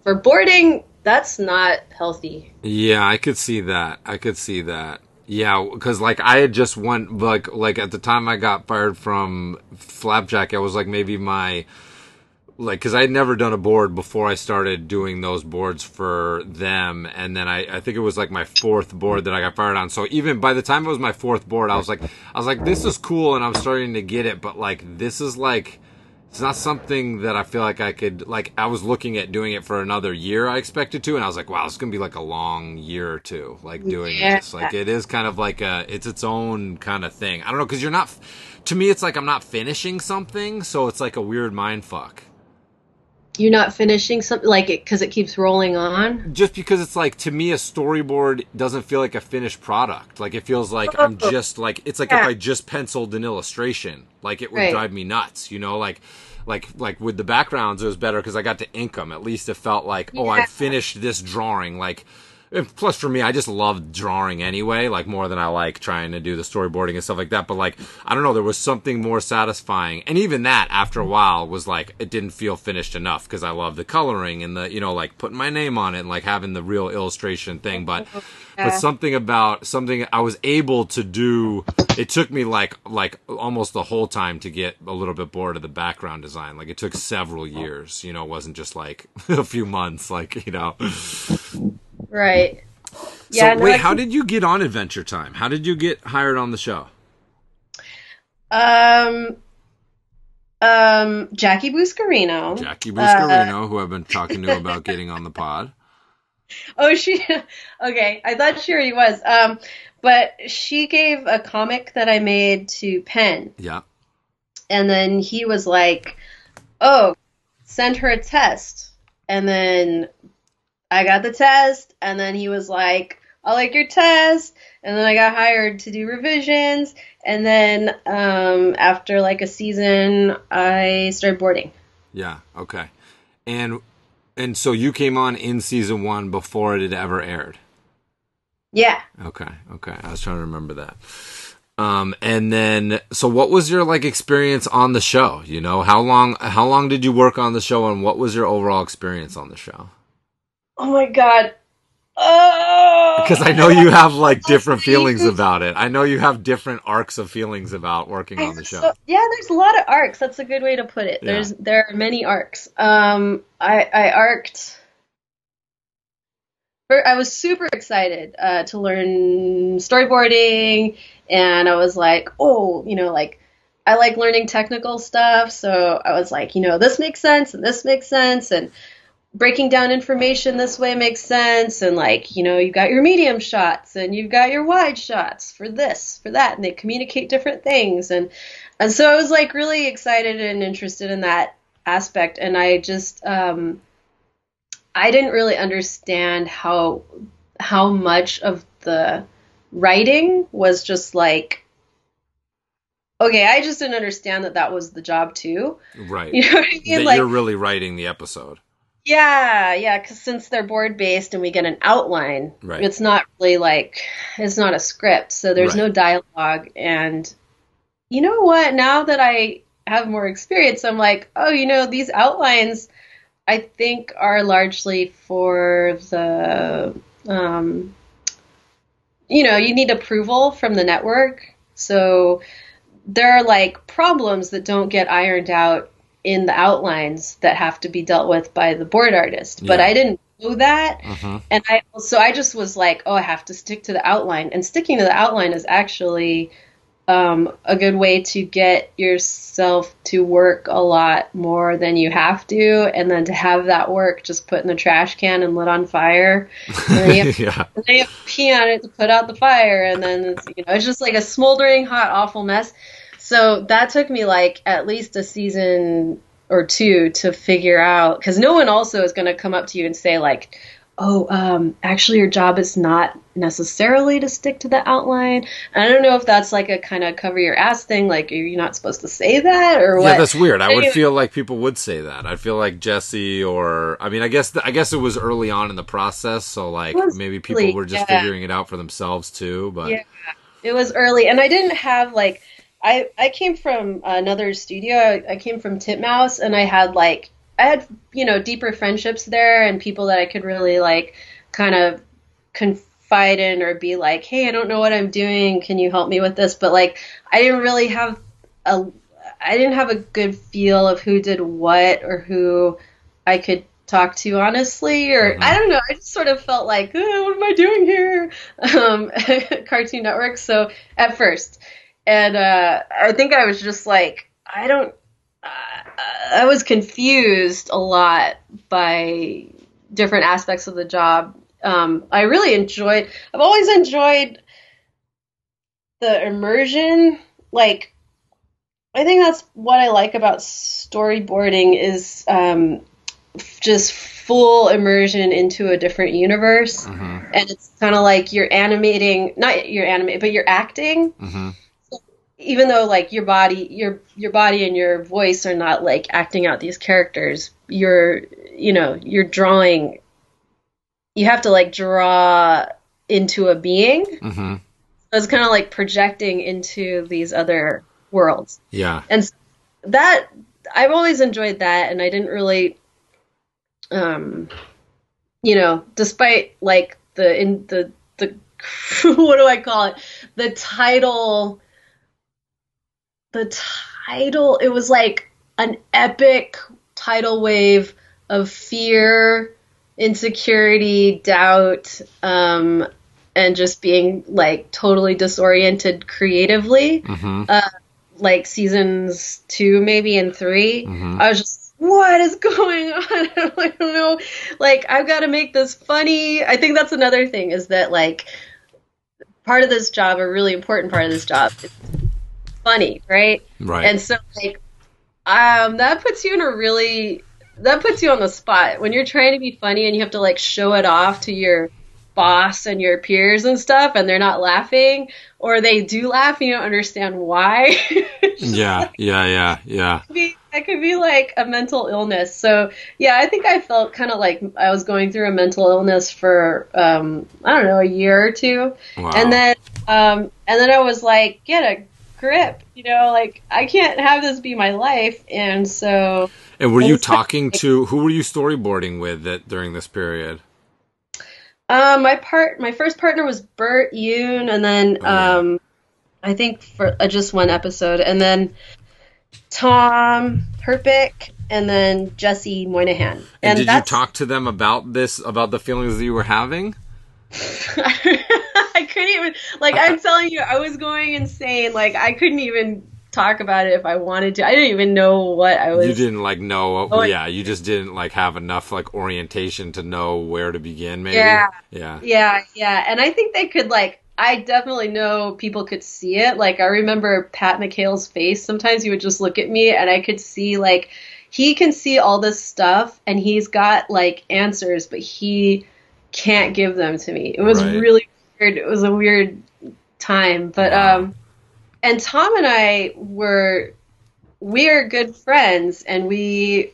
for boarding that's not healthy Yeah, I could see that. I could see that. Yeah, because like I had just went like like at the time I got fired from Flapjack, I was like maybe my like because I had never done a board before I started doing those boards for them, and then I I think it was like my fourth board that I got fired on. So even by the time it was my fourth board, I was like I was like this is cool, and I'm starting to get it, but like this is like it's not something that I feel like I could like. I was looking at doing it for another year. I expected to, and I was like, wow, it's gonna be like a long year or two, like doing Yeah. this. Like it is kind of like a, it's its own kind of thing. I don't know because you're not. To me, it's like I'm not finishing something, so it's like a weird mind fuck. You're not finishing something like it because it keeps rolling on Just because it's like to me, a storyboard doesn't feel like a finished product. Like it feels like I'm Oh. just like it's like if I just penciled an illustration, like it would Right. drive me nuts. You know, like like like with the backgrounds, it was better because I got to ink them. At least it felt like oh, I finished this drawing. Like plus for me, I just love drawing anyway, like more than I like trying to do the storyboarding and stuff like that. But like I don't know, there was something more satisfying, and even that after a while was like it didn't feel finished enough because I love the coloring and the you know like putting my name on it and like having the real illustration thing. But oh, but something about something I was able to do. It took me like like almost the whole time to get a little bit bored of the background design. Like it took several oh. years. You know, it wasn't just like a few months. Like you know. Right So yeah no, wait, I how can- did you get on Adventure Time? How did you get hired on the show? um um jackie buscarino Jackie Uh, Buscarino, who I've been talking to about getting on the pod. Oh, she. Okay, I thought she already was. Um, but she gave a comic that I made to Pen, Yeah. and then he was like, "Oh, send her a test." And then I got the test, and then he was like, "I like your test." And then I got hired to do revisions, and then um, after like a season, I started boarding. Yeah. Okay. And and so you came on in season one before it had ever aired. Yeah. Okay. Okay. I was trying to remember that. Um, and then, so what was your like experience on the show? You know, how long, how long did you work on the show and what was your overall experience on the show? Oh my god. Oh. Because I know you have like different feelings about it. I know you have different arcs of feelings about working on the show. So- yeah, there's a lot of arcs. That's a good way to put it. Yeah. There's there are many arcs. Um, I I arced. I was super excited uh, to learn storyboarding, and I was like, oh, you know, like I like learning technical stuff. So I was like, you know, this makes sense, and this makes sense, and breaking down information this way makes sense and like you know you've got your medium shots and you've got your wide shots for this for that and they communicate different things and and so i was like really excited and interested in that aspect and i just um I didn't really understand how how much of the writing was just like okay, I just didn't understand that that was the job too. Right. You know what I mean? that like you're really writing the episode. Yeah, yeah, because since they're board based and we get an outline, Right. it's not really like it's not a script, so there's Right. no dialogue. And you know what? Now that I have more experience, I'm like, oh, you know, these outlines, I think are largely for the, um, you know, you need approval from the network. So there are like problems that don't get ironed out in the outlines that have to be dealt with by the board artist. But Yeah. I didn't know that. Mhm. And I so I just was like, oh, I have to stick to the outline. And sticking to the outline is actually um, a good way to get yourself to work a lot more than you have to, and then to have that work just put in the trash can and lit on fire. And then you have yeah. and then you have to pee on it to put out the fire, and then it's, you know it's just like a smoldering hot, awful mess. So that took me like at least a season or two to figure out because no one also is going to come up to you and say like, "Oh, um, actually, your job is not necessarily to stick to the outline." And I don't know if that's like a kind of cover your ass thing, like are you not supposed to say that or what? Yeah, that's weird. I would feel like people would say that. I feel like Jesse or I mean, I guess I guess it was early on in the process, so like maybe people early, were just yeah. figuring it out for themselves too. But Yeah. it was early and i didn't have like i i came from another studio. I, I came from titmouse and i had like i had you know deeper friendships there and people that i could really like kind of confide in or be like hey i don't know what i'm doing. Can you help me with this? But like i didn't really have a i didn't have a good feel of who did what or who i could talk to honestly or Mhm. i don't know. I just sort of felt like oh, what am i doing here? Um cartoon network. So at first and uh i think i was just like i don't uh, i was confused a lot by different aspects of the job um i really enjoyed i've always enjoyed the immersion like i think that's what i like about storyboarding is um just full immersion into a different universe Mhm. and it's kind of like you're animating not you're animating but you're acting Mhm. Even though like your body your your body and your voice are not like acting out these characters you're you know you're drawing you have to like draw into a being Mhm. so it's kind of like projecting into these other worlds Yeah. and s- that I've always enjoyed that, and I didn't really, um, you know, despite like the in the the what do I call it? The title, the title. It was like an epic tidal wave of fear, insecurity, doubt, um, and just being like totally disoriented creatively Mhm. like seasons two, maybe and 3 Mhm. I was just, what is going on? I don't know. Like, I've got to make this funny. I think that's another thing is that like part of this job, a really important part of this job, is funny, right? Right. And so like, um, that puts you in a really that puts you on the spot when you're trying to be funny and you have to like show it off to your boss and your peers and stuff and they're not laughing or they do laugh and you don't understand why yeah. Yeah. Yeah. Yeah. could be that could be like a mental illness. So yeah, I think I felt kind of like I was going through a mental illness for um, I don't know a year or two, Wow. and then um, and then I was like, get a grip, you know, like I can't have this be my life, and so And were you talking to who were you storyboarding with that during this period? um, my part my first partner was Bert Youn, and then Oh, um, I think for uh, just one episode, and then Tom Herpich, and then Jesse Moynihan, And, did you talk to them about this, about the feelings that you were having? I couldn't even like I'm telling you, I was going insane. Like I couldn't even talk about it if I wanted to. I didn't even know what I was. you didn't like know. Oh, yeah, you just didn't like have enough like orientation to know where to begin. Maybe. Yeah. Yeah. Yeah, yeah, and I think they could like. I definitely know people could see it. Like I remember Pat McHale's face. Sometimes he would just look at me, and I could see like he can see all this stuff and he's got like answers, but he can't give them to me. It was Right. really weird. It was a weird time, but Wow. um, and Tom and I were we are good friends and we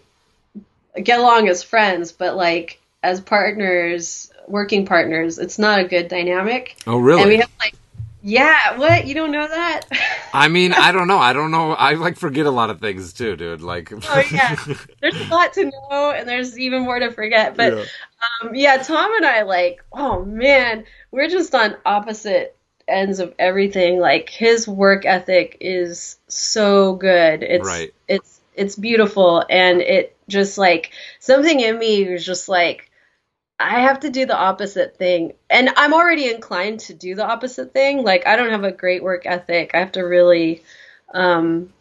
get along as friends, but like as partners, working partners, it's not a good dynamic. Oh, really? And we have like, yeah, what? You don't know that? I mean, I don't know. I don't know. I like forget a lot of things too, dude. Like, Oh, yeah. there's a lot to know and there's even more to forget. But Yeah. um, yeah, Tom and I like, oh man, we're just on opposite ends of everything. Like his work ethic is so good. It's Right. it's it's beautiful and it just like something in me was just like I have to do the opposite thing. And I'm already inclined to do the opposite thing. Like I don't have a great work ethic. I have to really um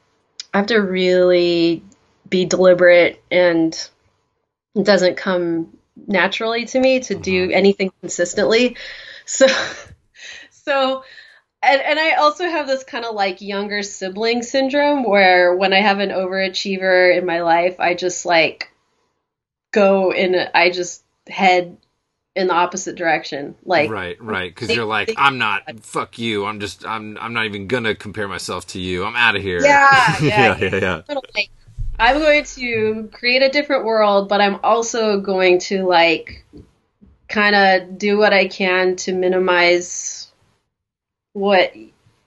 I have to really be deliberate and it doesn't come naturally to me to do anything consistently. So so and and I also have this kind of like younger sibling syndrome where when I have an overachiever in my life, I just like go in I just head in the opposite direction. Like right, right. Because you're like, I'm not. Fuck you. I'm just. I'm. I'm not even gonna compare myself to you. I'm out of here. Yeah, yeah. yeah, yeah, yeah. Like I'm going to create a different world, but I'm also going to like kind of do what I can to minimize what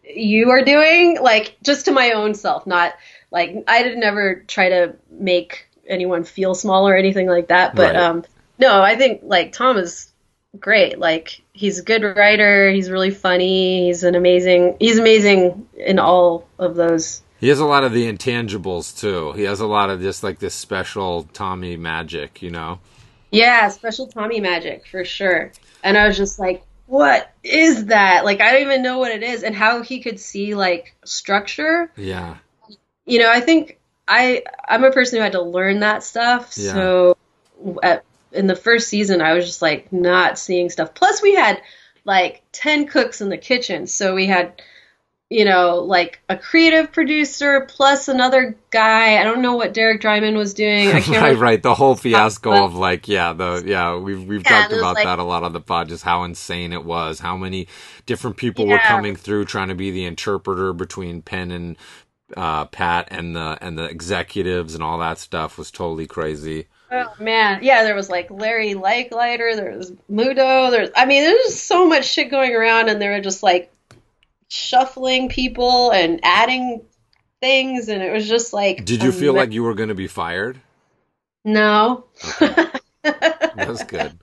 you are doing, like just to my own self, not like I did never try to make anyone feel small or anything like that. But Right. um no, I think like Tom is great. Like he's a good writer, he's really funny, he's an amazing he's amazing in all of those He has a lot of the intangibles too. He has a lot of just like this special Tommy magic, you know. Yeah, special Tommy magic for sure. And I was just like, what is that? Like I don't even know what it is and how he could see like structure. Yeah. You know, I think I I'm a person who had to learn that stuff. Yeah. So at, in the first season I was just like not seeing stuff. Plus we had like 10 cooks in the kitchen. So we had you know, like a creative producer plus another guy. I don't know what Derek Drymon was doing. I can't right, right. The whole fiasco of like, yeah, the yeah, we've we've Yeah, talked about like- that a lot on the pod, just how insane it was, how many different people were coming through trying to be the interpreter between Pen and uh, Pat and the and the executives and all that stuff was totally crazy. Oh man, yeah, there was like Larry Leichliter, there was Muto, there's I mean, there's just so much shit going around and they were just like shuffling people and adding things and it was just like Did you feel ama- like you were going to be fired? No. That's good.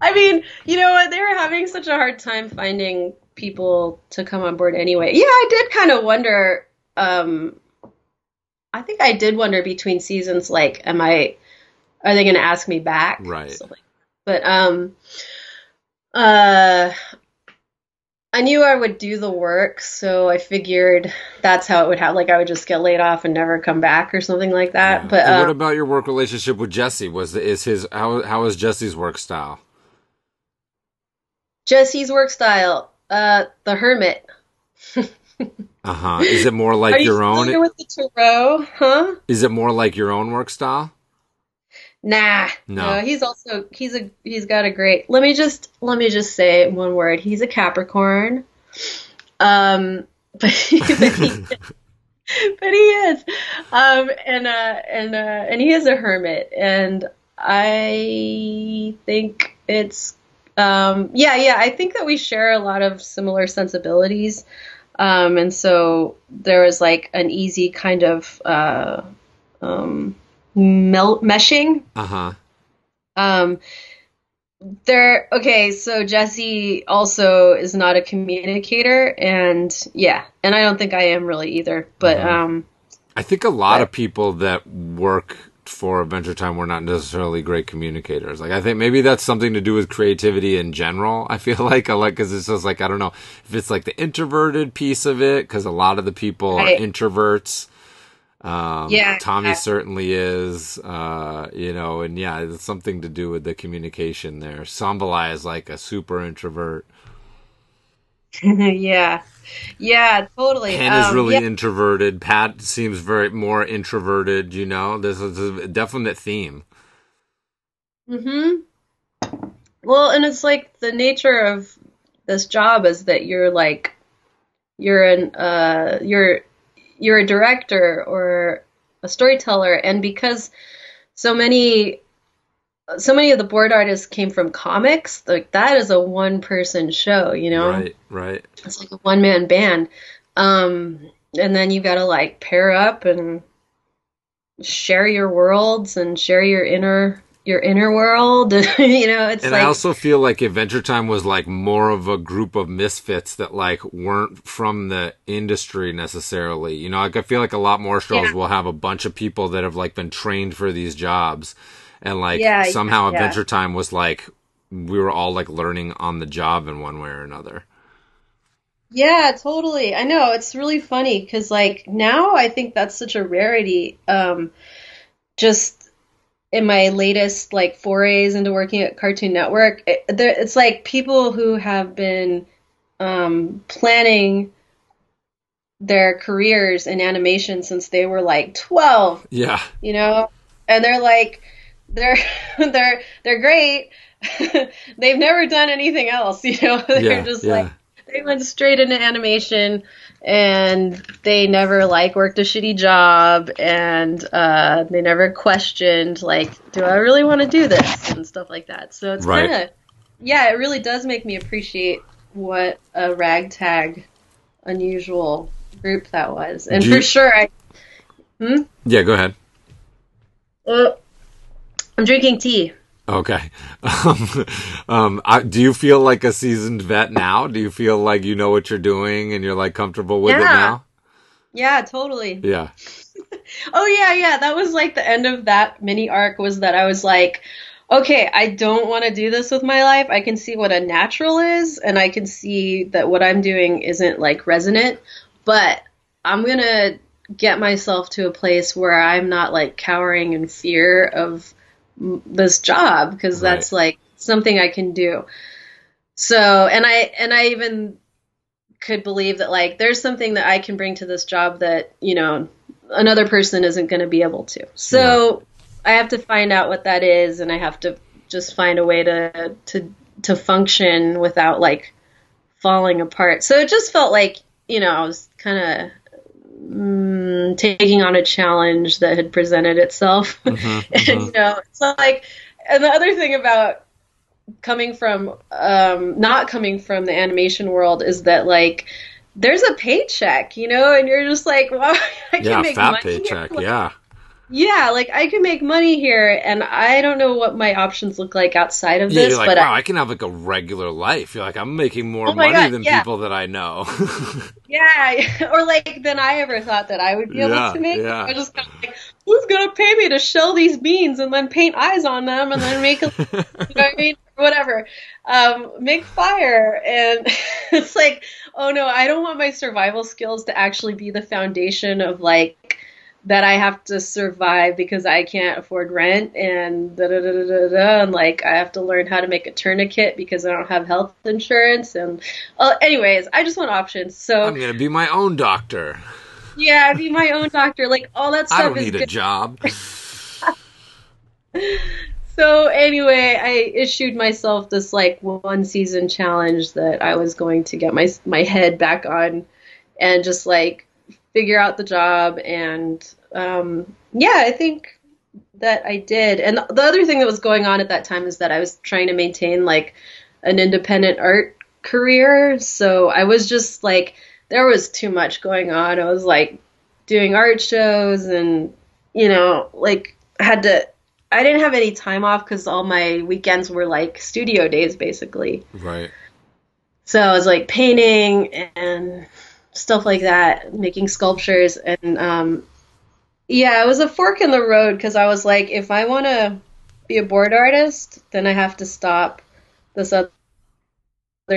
I mean, you know what? They were having such a hard time finding people to come on board anyway. Yeah, I did kind of wonder. Um, I think I did wonder between seasons, like, am I? Are they going to ask me back? Right. Like, but um, uh, I knew I would do the work, so I figured that's how it would have. Like, I would just get laid off and never come back or something like that. Yeah. But um, what about your work relationship with Jesse? Was is his how how is Jesse's work style? Jesse's work style, uh, the hermit. Uh huh. Is it more like Are you your own? familiar with the Tarot? Huh? Is it more like your own work style? Nah. No. He's also he's a he's got a great. Let me just let me just say one word. He's a Capricorn. Um, but he, but he, but he is. Um, and uh and uh and he is a hermit, and I think it's um yeah yeah I think that we share a lot of similar sensibilities. Um, and so there was like an easy kind of uh, um, mel- meshing. Uh huh. Um, there, okay, so Jesse also is not a communicator, and yeah, and I don't think I am really either. But Mhm. um, I think a lot But- of people that work for Adventure Time were not necessarily great communicators. Like I think maybe that's something to do with creativity in general. I feel like I like because it's just like I don't know if it's like the introverted piece of it because a lot of the people Right. are introverts. Um, Yeah, Tommy certainly is. Uh, you know, and yeah, it's something to do with the communication there. Somvilay is like a super introvert. yeah, Yeah, totally. Is Um, really yeah. introverted. Pat seems very more introverted. You know, this is a definite theme. hmm Well, and it's like the nature of this job is that you're like you're an uh you're you're a director or a storyteller, and because so many so many of the board artists came from comics, like that is a one person show, you know? Right, right. It's like a one man band. Um, and then you gotta like pair up and share your worlds and share your inner your inner world. you know, it's And like I also feel like Adventure Time was like more of a group of misfits that like weren't from the industry necessarily. You know, like I feel like a lot more shows Yeah. will have a bunch of people that have like been trained for these jobs, and like Yeah, somehow yeah. Adventure Time was like we were all like learning on the job in one way or another. Yeah, totally. I know it's really funny because like now I think that's such a rarity. Um, just in my latest like forays into working at Cartoon Network, it, there, it's like people who have been um, planning their careers in animation since they were like 12, Yeah, you know, and they're like they're they're they're great. They've never done anything else, you know. They're yeah, just yeah. like they went straight into animation and they never like worked a shitty job and uh, they never questioned like do i really want to do this and stuff like that so it's Right. kind of yeah it really does make me appreciate what a ragtag unusual group that was and Do for you- sure i yeah. Go ahead. uh, i'm drinking tea Okay. Um, um, I, do you feel like a seasoned vet now? Do you feel like you know what you're doing and you're like comfortable with it now? yeah totally Yeah. Oh yeah, yeah. That was like the end of that mini arc was that I was like, okay, I don't want to do this with my life. I can see what a natural is and I can see that what I'm doing isn't like resonant, but I'm going to get myself to a place where I'm not like cowering in fear of this job because Right. that's like something I can do. So, and I and I even could believe that like there's something that I can bring to this job that, you know, another person isn't going to be able to. So I have to find out what that is, and I have to just find a way to to to function without like falling apart. So it just felt like you know I was kind of taking on a challenge that had presented itself, and you know it's like and the other thing about coming from um, not coming from the animation world is that like there's a paycheck, you know, and you're just like, well, I can Yeah. make Fat money paycheck. Like, Yeah. Yeah, like I can make money here, and I don't know what my options look like outside of Yeah, this, you're like, but wow, I, I can have like a regular life. You're like, I'm making more Oh money God, than yeah. people that I know. yeah, or like than I ever thought that I would be able Yeah, to make. yeah. I just kind of like, who's gonna pay me to shell these beans and then paint eyes on them and then make a, you know what I mean, whatever, um, make fire, and it's like, oh no, I don't want my survival skills to actually be the foundation of like that I have to survive because I can't afford rent and da da da da da da and like I have to learn how to make a tourniquet because I don't have health insurance and uh, anyways I just want options so I'm gonna be my own doctor. yeah be my own doctor like all that stuff I don't need a job. so anyway I issued myself this like one season challenge that I was going to get my my head back on and just like figure out the job and um, yeah I think that I did. And the other thing that was going on at that time is that I was trying to maintain like an independent art career. So I was just like there was too much going on. I was like doing art shows and you know like had to I didn't have any time off because all my weekends were like studio days basically. Right. so I was like painting and stuff like that, making sculptures, and um, yeah, it was a fork in the road because I was like, if I want to be a board artist, then I have to stop this other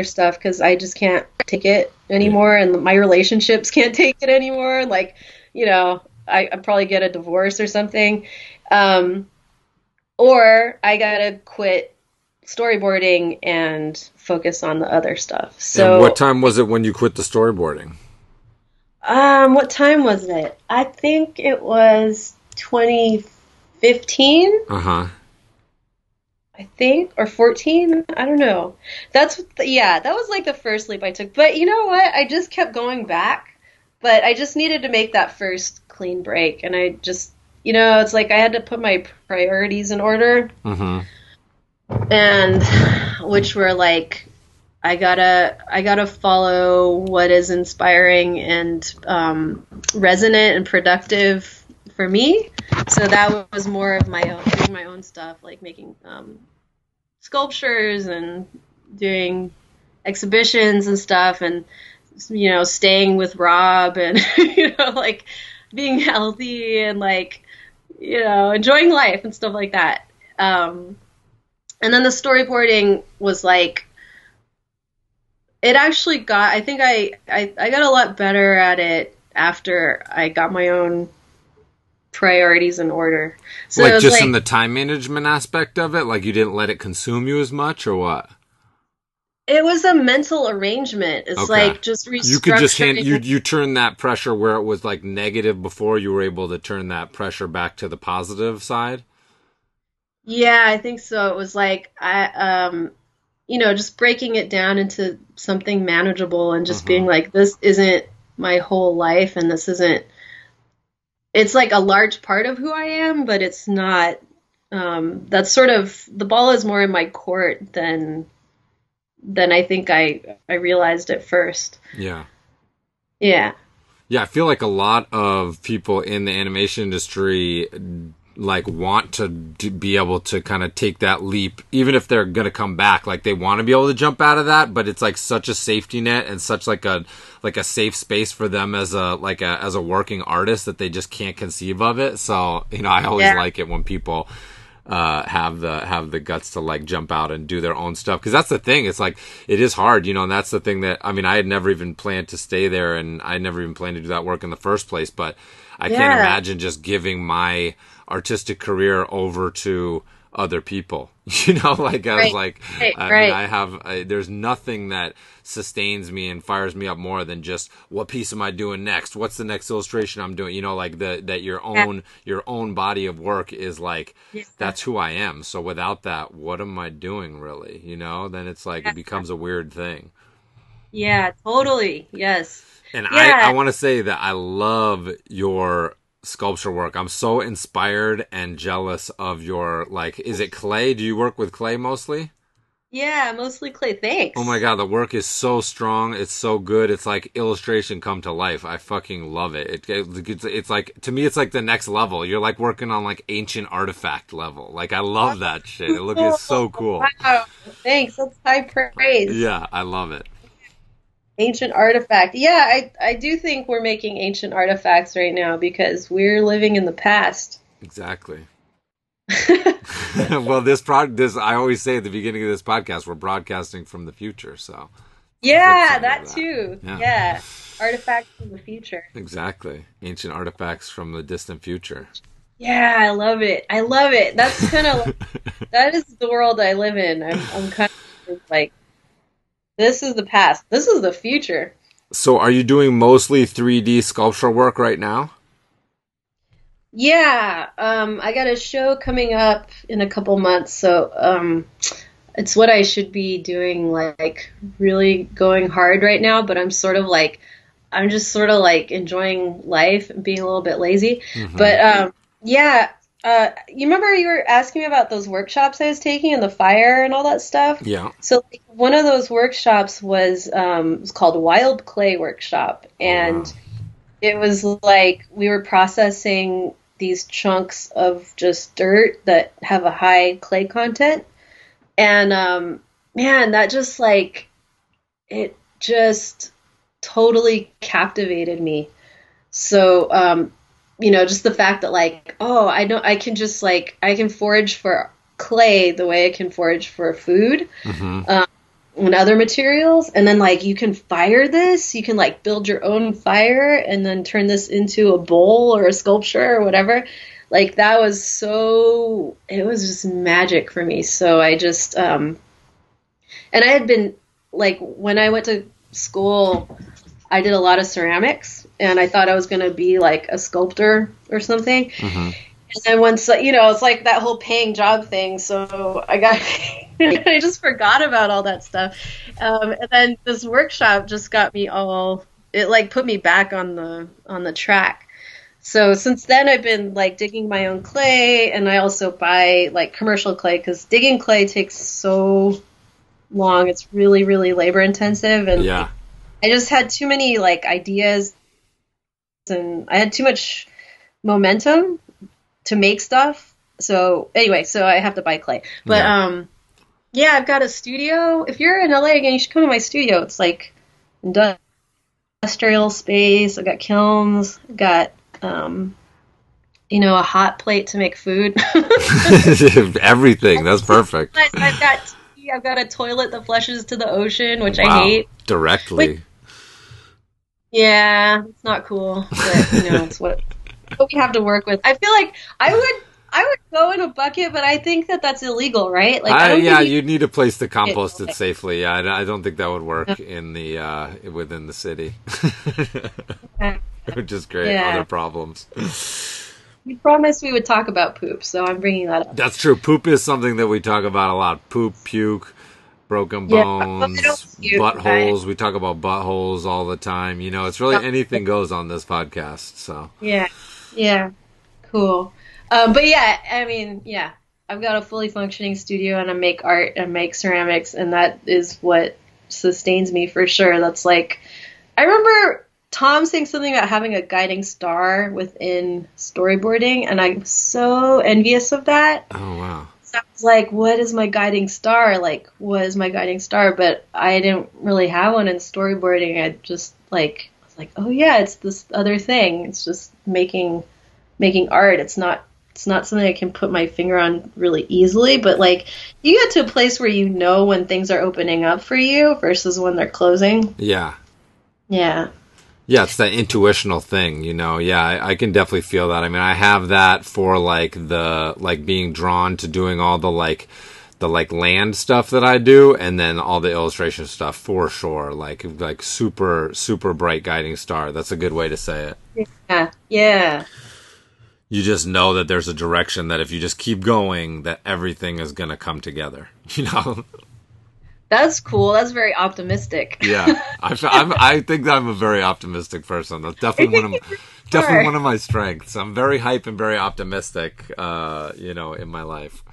stuff because I just can't take it anymore, and my relationships can't take it anymore. Like, you know, I I'd probably get a divorce or something, um, or I gotta quit storyboarding and focus on the other stuff. So and what time was it when you quit the storyboarding? Um, what time was it? I think it was 2015. Uh huh. I think, or 14. I don't know. That's yeah, that was like the first leap I took. But you know what? I just kept going back. But I just needed to make that first clean break, and I just, you know, it's like I had to put my priorities in order, Mm-hmm. and which were like, I gotta, I gotta follow what is inspiring and um, resonant and productive for me. So that was more of my own, doing my own stuff, like making um, sculptures and doing exhibitions and stuff, and you know, staying with Rob and you know, like being healthy and like you know, enjoying life and stuff like that. Um, and then the storyboarding was like it actually got I think I, I I got a lot better at it after I got my own priorities in order. So like just like in the time management aspect of it, like you didn't let it consume you as much, or what? it was a mental arrangement. It's Okay. like just restructuring. You could just hand you you turn that pressure where it was like negative before. You were able to turn that pressure back to the positive side. Yeah, I think so. It was like I um you know, just breaking it down into something manageable and just being like this isn't my whole life and this isn't it's like a large part of who I am, but it's not um that's sort of the ball is more in my court than than I think I I realized at first. Yeah. Yeah. Yeah, I feel like a lot of people in the animation industry like want to d- be able to kind of take that leap even if they're going to come back. Like they want to be able to jump out of that but it's like such a safety net and such like a like a safe space for them as a like a as a working artist that they just can't conceive of it. So you know I always Yeah. like it when people uh, have the have the guts to like jump out and do their own stuff. Because that's the thing it's like it is hard you know and that's the thing that i mean i had never even planned to stay there and i never even planned to do that work in the first place but i can't imagine just giving my artistic career over to other people. You know like i was like Right, i right. mean i have I, there's nothing that sustains me and fires me up more than just what piece am i doing next? What's the next illustration i'm doing? You know like the that your own your own body of work is like that's who i am. So without that what am i doing really? You know then it's like it becomes a weird thing. Yeah, totally. Yes. and Yeah. I, I want to say that I love your sculpture work. I'm so inspired and jealous of your like. Is it clay? Do you work with clay mostly? Yeah, mostly clay. Thanks. Oh my god, the work is so strong. It's so good. It's like illustration come to life. I fucking love it. It, it it's, it's like to me, it's like the next level. You're like working on like ancient artifact level. Like I love that shit. It looks so cool. Wow, thanks. That's high praise. Yeah, I love it. Ancient artifact. Yeah, I I do think we're making ancient artifacts right now because we're living in the past. Exactly. well, this prod, this I always say at the beginning of this podcast, we're broadcasting from the future. So Yeah, that that. too. Yeah. Yeah. Artifacts from the future. exactly, ancient artifacts from the distant future. Yeah, I love it. I love it. That's kind of like, that is the world I live in. I'm I'm kind of like this is the past. This is the future. So, are you doing mostly 3D sculpture work right now? Yeah, um, I got a show coming up in a couple months, so um, it's what I should be doing, like really going hard right now. But I'm sort of like, I'm just sort of like enjoying life and being a little bit lazy. But um, yeah, uh, you remember you were asking me about those workshops I was taking and the fire and all that stuff. Yeah. So like, one of those workshops was um, it was called Wild Clay Workshop, and wow. it was like we were processing these chunks of just dirt that have a high clay content, and um, man, that just like it just totally captivated me. So um, you know, just the fact that like, oh, I know I can just like I can forage for clay the way I can forage for food hmm and other materials. And then like you can fire this. You can like build your own fire and then turn this into a bowl or a sculpture or whatever. Like that was so it was just magic for me. So I just um and I had been like when I went to school I did a lot of ceramics and I thought I was going to be like a sculptor or something. Mhm. And then once you know, it's like that whole paying job thing. So I got, I just forgot about all that stuff. Um, and then this workshop just got me all. It like put me back on the on the track. So since then, I've been like digging my own clay, and I also buy like commercial clay because digging clay takes so long. It's really really labor intensive, and Yeah. I just had too many like ideas and I had too much momentum to make stuff. So anyway, so I have to buy clay. But Yeah. um yeah, I've got a studio. If you're in LA again, you should come to my studio. It's like industrial space. I've got kilns, I've got um you know, a hot plate to make food. Everything. That's perfect. I've got tea, I've got a toilet that flushes to the ocean, which I Wow. hate. Directly. Yeah, it's not cool, but you know, it's what, what we have to work with. I feel like I would I would go in a bucket, but I think that that's illegal, right? Like, I I, yeah, you, you'd need a place to compost okay. it safely. Yeah, I, I don't think that would work in the uh, within the city. it would just create Yeah. other problems. we promised we would talk about poop, so I'm bringing that up. That's true. Poop is something that we talk about a lot. Poop, puke, broken bones, don't buttholes. We talk about buttholes all the time. You know, it's really anything goes on this podcast. So Yeah, yeah, cool. Um, but yeah, I mean, yeah, I've got a fully functioning studio, and I make art and make ceramics, and that is what sustains me for sure. That's like, I remember Tom saying something about having a guiding star within storyboarding, and I'm so envious of that. oh wow, I was like, what is my guiding star? Like, what is my guiding star? But I didn't really have one in storyboarding. I just like was like, oh yeah, it's this other thing. It's just making making art. It's not it's not something I can put my finger on really easily. But like, you get to a place where you know when things are opening up for you versus when they're closing. yeah. Yeah. Yeah, it's that intuitional thing, you know. Yeah, I, I can definitely feel that. I mean, I have that for like the like being drawn to doing all the like the like land stuff that I do, and then all the illustration stuff for sure. Like like super super bright guiding star. That's a good way to say it. Yeah. Yeah. You just know that there's a direction that if you just keep going, that everything is gonna come together. You know. That's cool. That's very optimistic. Yeah, I, f- I'm, I think I'm a very optimistic person. That's definitely one of my, definitely one of my strengths. I'm very hype and very optimistic. Uh, you know, in my life.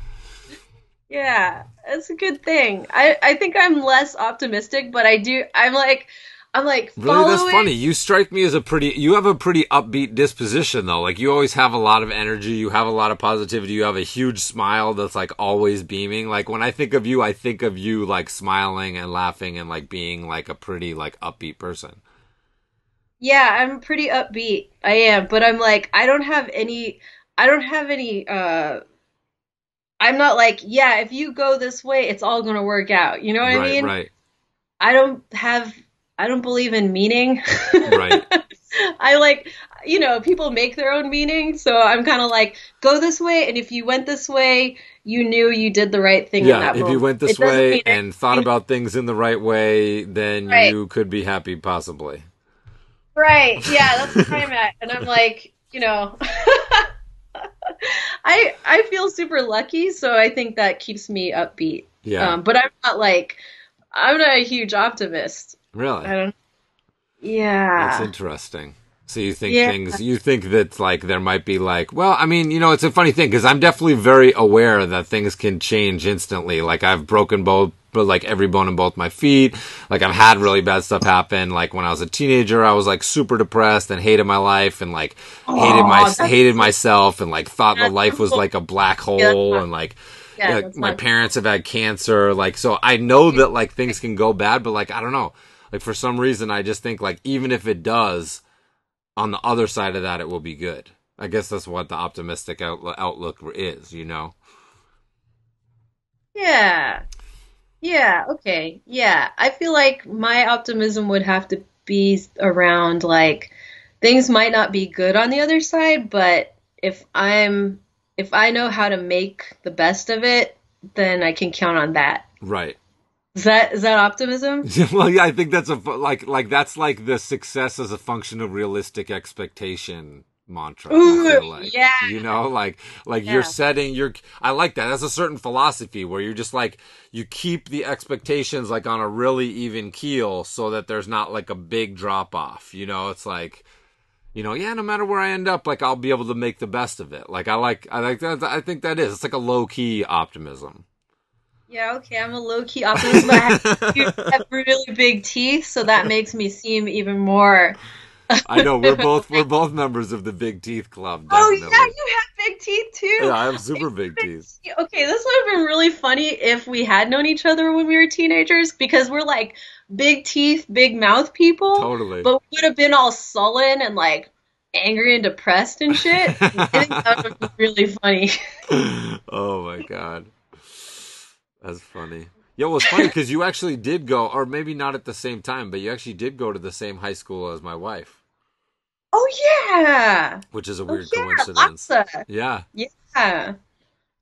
Yeah, that's a good thing. I, I think I'm less optimistic, but I do. I'm like, I'm like Really, that's funny. You strike me as a pretty. You have a pretty upbeat disposition, though. Like you always have a lot of energy. You have a lot of positivity. You have a huge smile that's like always beaming. Like when I think of you, I think of you like smiling and laughing and like being like a pretty like upbeat person. Yeah, I'm pretty upbeat. I am, but I'm like, I don't have any. I don't have any. uh I'm not like, yeah, if you go this way, it's all gonna work out. You know what right, I mean? right, I don't have. I don't believe in meaning. right. I like, you know, people make their own meaning, so I'm kind of like, go this way, and if you went this way, you knew you did the right thing. in Yeah, if you went this It way and thought about things in the right way, then Right. you could be happy, possibly. Right. Yeah, that's where I'm at. And I'm like, you know, I I feel super lucky, so I think that keeps me upbeat. Yeah, Um, but I'm not like I'm not a huge optimist. Really. I don't. Yeah. That's interesting. So you think Yeah. things, you think that like there might be like, well, I mean, you know, it's a funny thing because I'm definitely very aware that things can change instantly. Like I've broken both, but like every bone in both my feet. Like I've had really bad stuff happen. Like when I was a teenager, I was like super depressed and hated my life and like hated my, hated myself and like thought that life was like a black hole and like, Yeah, yeah, that's my parents have had cancer. Like, so I know that like things can go bad, but like, I don't know. Like for some reason, I just think like even if it does, on the other side of that, it will be good. I guess that's what the optimistic out- outlook is, you know? Yeah. Yeah, okay. Yeah. I feel like my optimism would have to be around like things might not be good on the other side, but if I'm if I know how to make the best of it, then I can count on that. Right. Is that is that optimism? well, yeah, I think that's a like like that's like the success as a function of realistic expectation mantra. Ooh, like. yeah. You know, like like Yeah. you're setting your I like that. That's a certain philosophy where you're just like you keep the expectations like on a really even keel so that there's not like a big drop off. You know, it's like you know, yeah, no matter where I end up, like I'll be able to make the best of it. Like I like I like that I think that is. It's like a low key optimism. Yeah, okay, I'm a low key optimist, but I have, you have really big teeth, so that makes me seem even more. I know we're both we're both members of the Big Teeth Club. Oh yeah, you have big teeth too. Yeah, I have super big teeth. Okay, this would have been really funny if we had known each other when we were teenagers because we're like big teeth, big mouth people. Totally. But we would have been all sullen and like angry and depressed and shit. I think that would be really funny. oh my god, that's funny. Yeah, well, it's funny because you actually did go, or maybe not at the same time, but you actually did go to the same high school as my wife, Oh yeah. which is a Oh weird yeah, coincidence. Yeah, Yeah.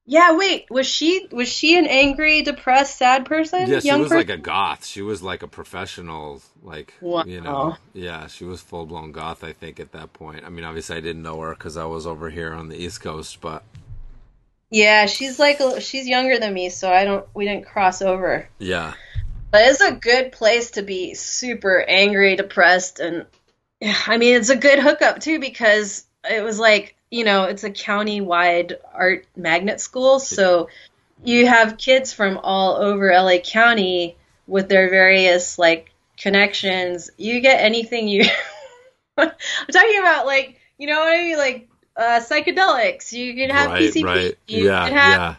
Yeah, wait, was she was she an angry, depressed, sad person? yeah, she Young was person? like a goth. She was like a professional, like you know, yeah, she was full blown goth. I think at that point. I mean, obviously, I didn't know her because I was over here on the East Coast, but Yeah, she's like she's younger than me, so I don't we didn't cross over. yeah, But it's a good place to be super angry, depressed, and yeah, I mean it's a good hookup too because it was like you know it's a county-wide art magnet school, so you have kids from all over LA County with their various like connections. You get anything you. I'm talking about like you know what I mean, like uh, psychedelics. You could have right, PCP. right, You yeah, could have yeah.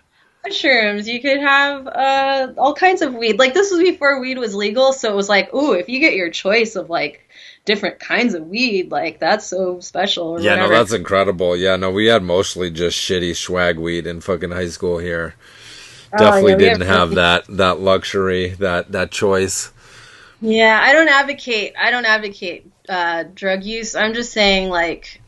mushrooms. You could have uh, all kinds of weed. Like this was before weed was legal, so it was like, ooh, if you get your choice of like different kinds of weed, like that's so special. Or Yeah, no, that's incredible. Yeah, no, we had mostly just shitty swag weed in fucking high school here. Oh, Definitely yeah, didn't have- have that that luxury, that that choice. Yeah, I don't advocate. I don't advocate uh, drug use. I'm just saying, like,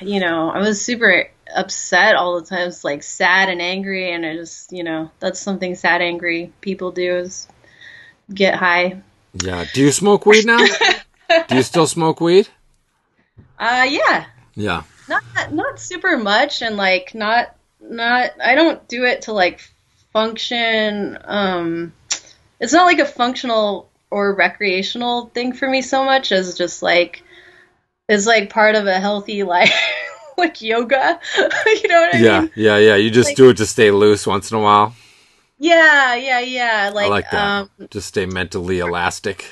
you know, I was super upset all the time. It's like sad and angry, and I just, you know, that's something sad, angry people do is get high. Yeah. Do you smoke weed now? Do you still smoke weed? Uh, yeah, Yeah. not not super much and like not not I don't do it to like function um it's not like a functional or recreational thing for me so much as just like it's like part of a healthy life like yoga you know what I Yeah, mean yeah, yeah. Yeah. You just Like- do it to stay loose once in a while. yeah yeah yeah like, I like that. um just stay mentally elastic.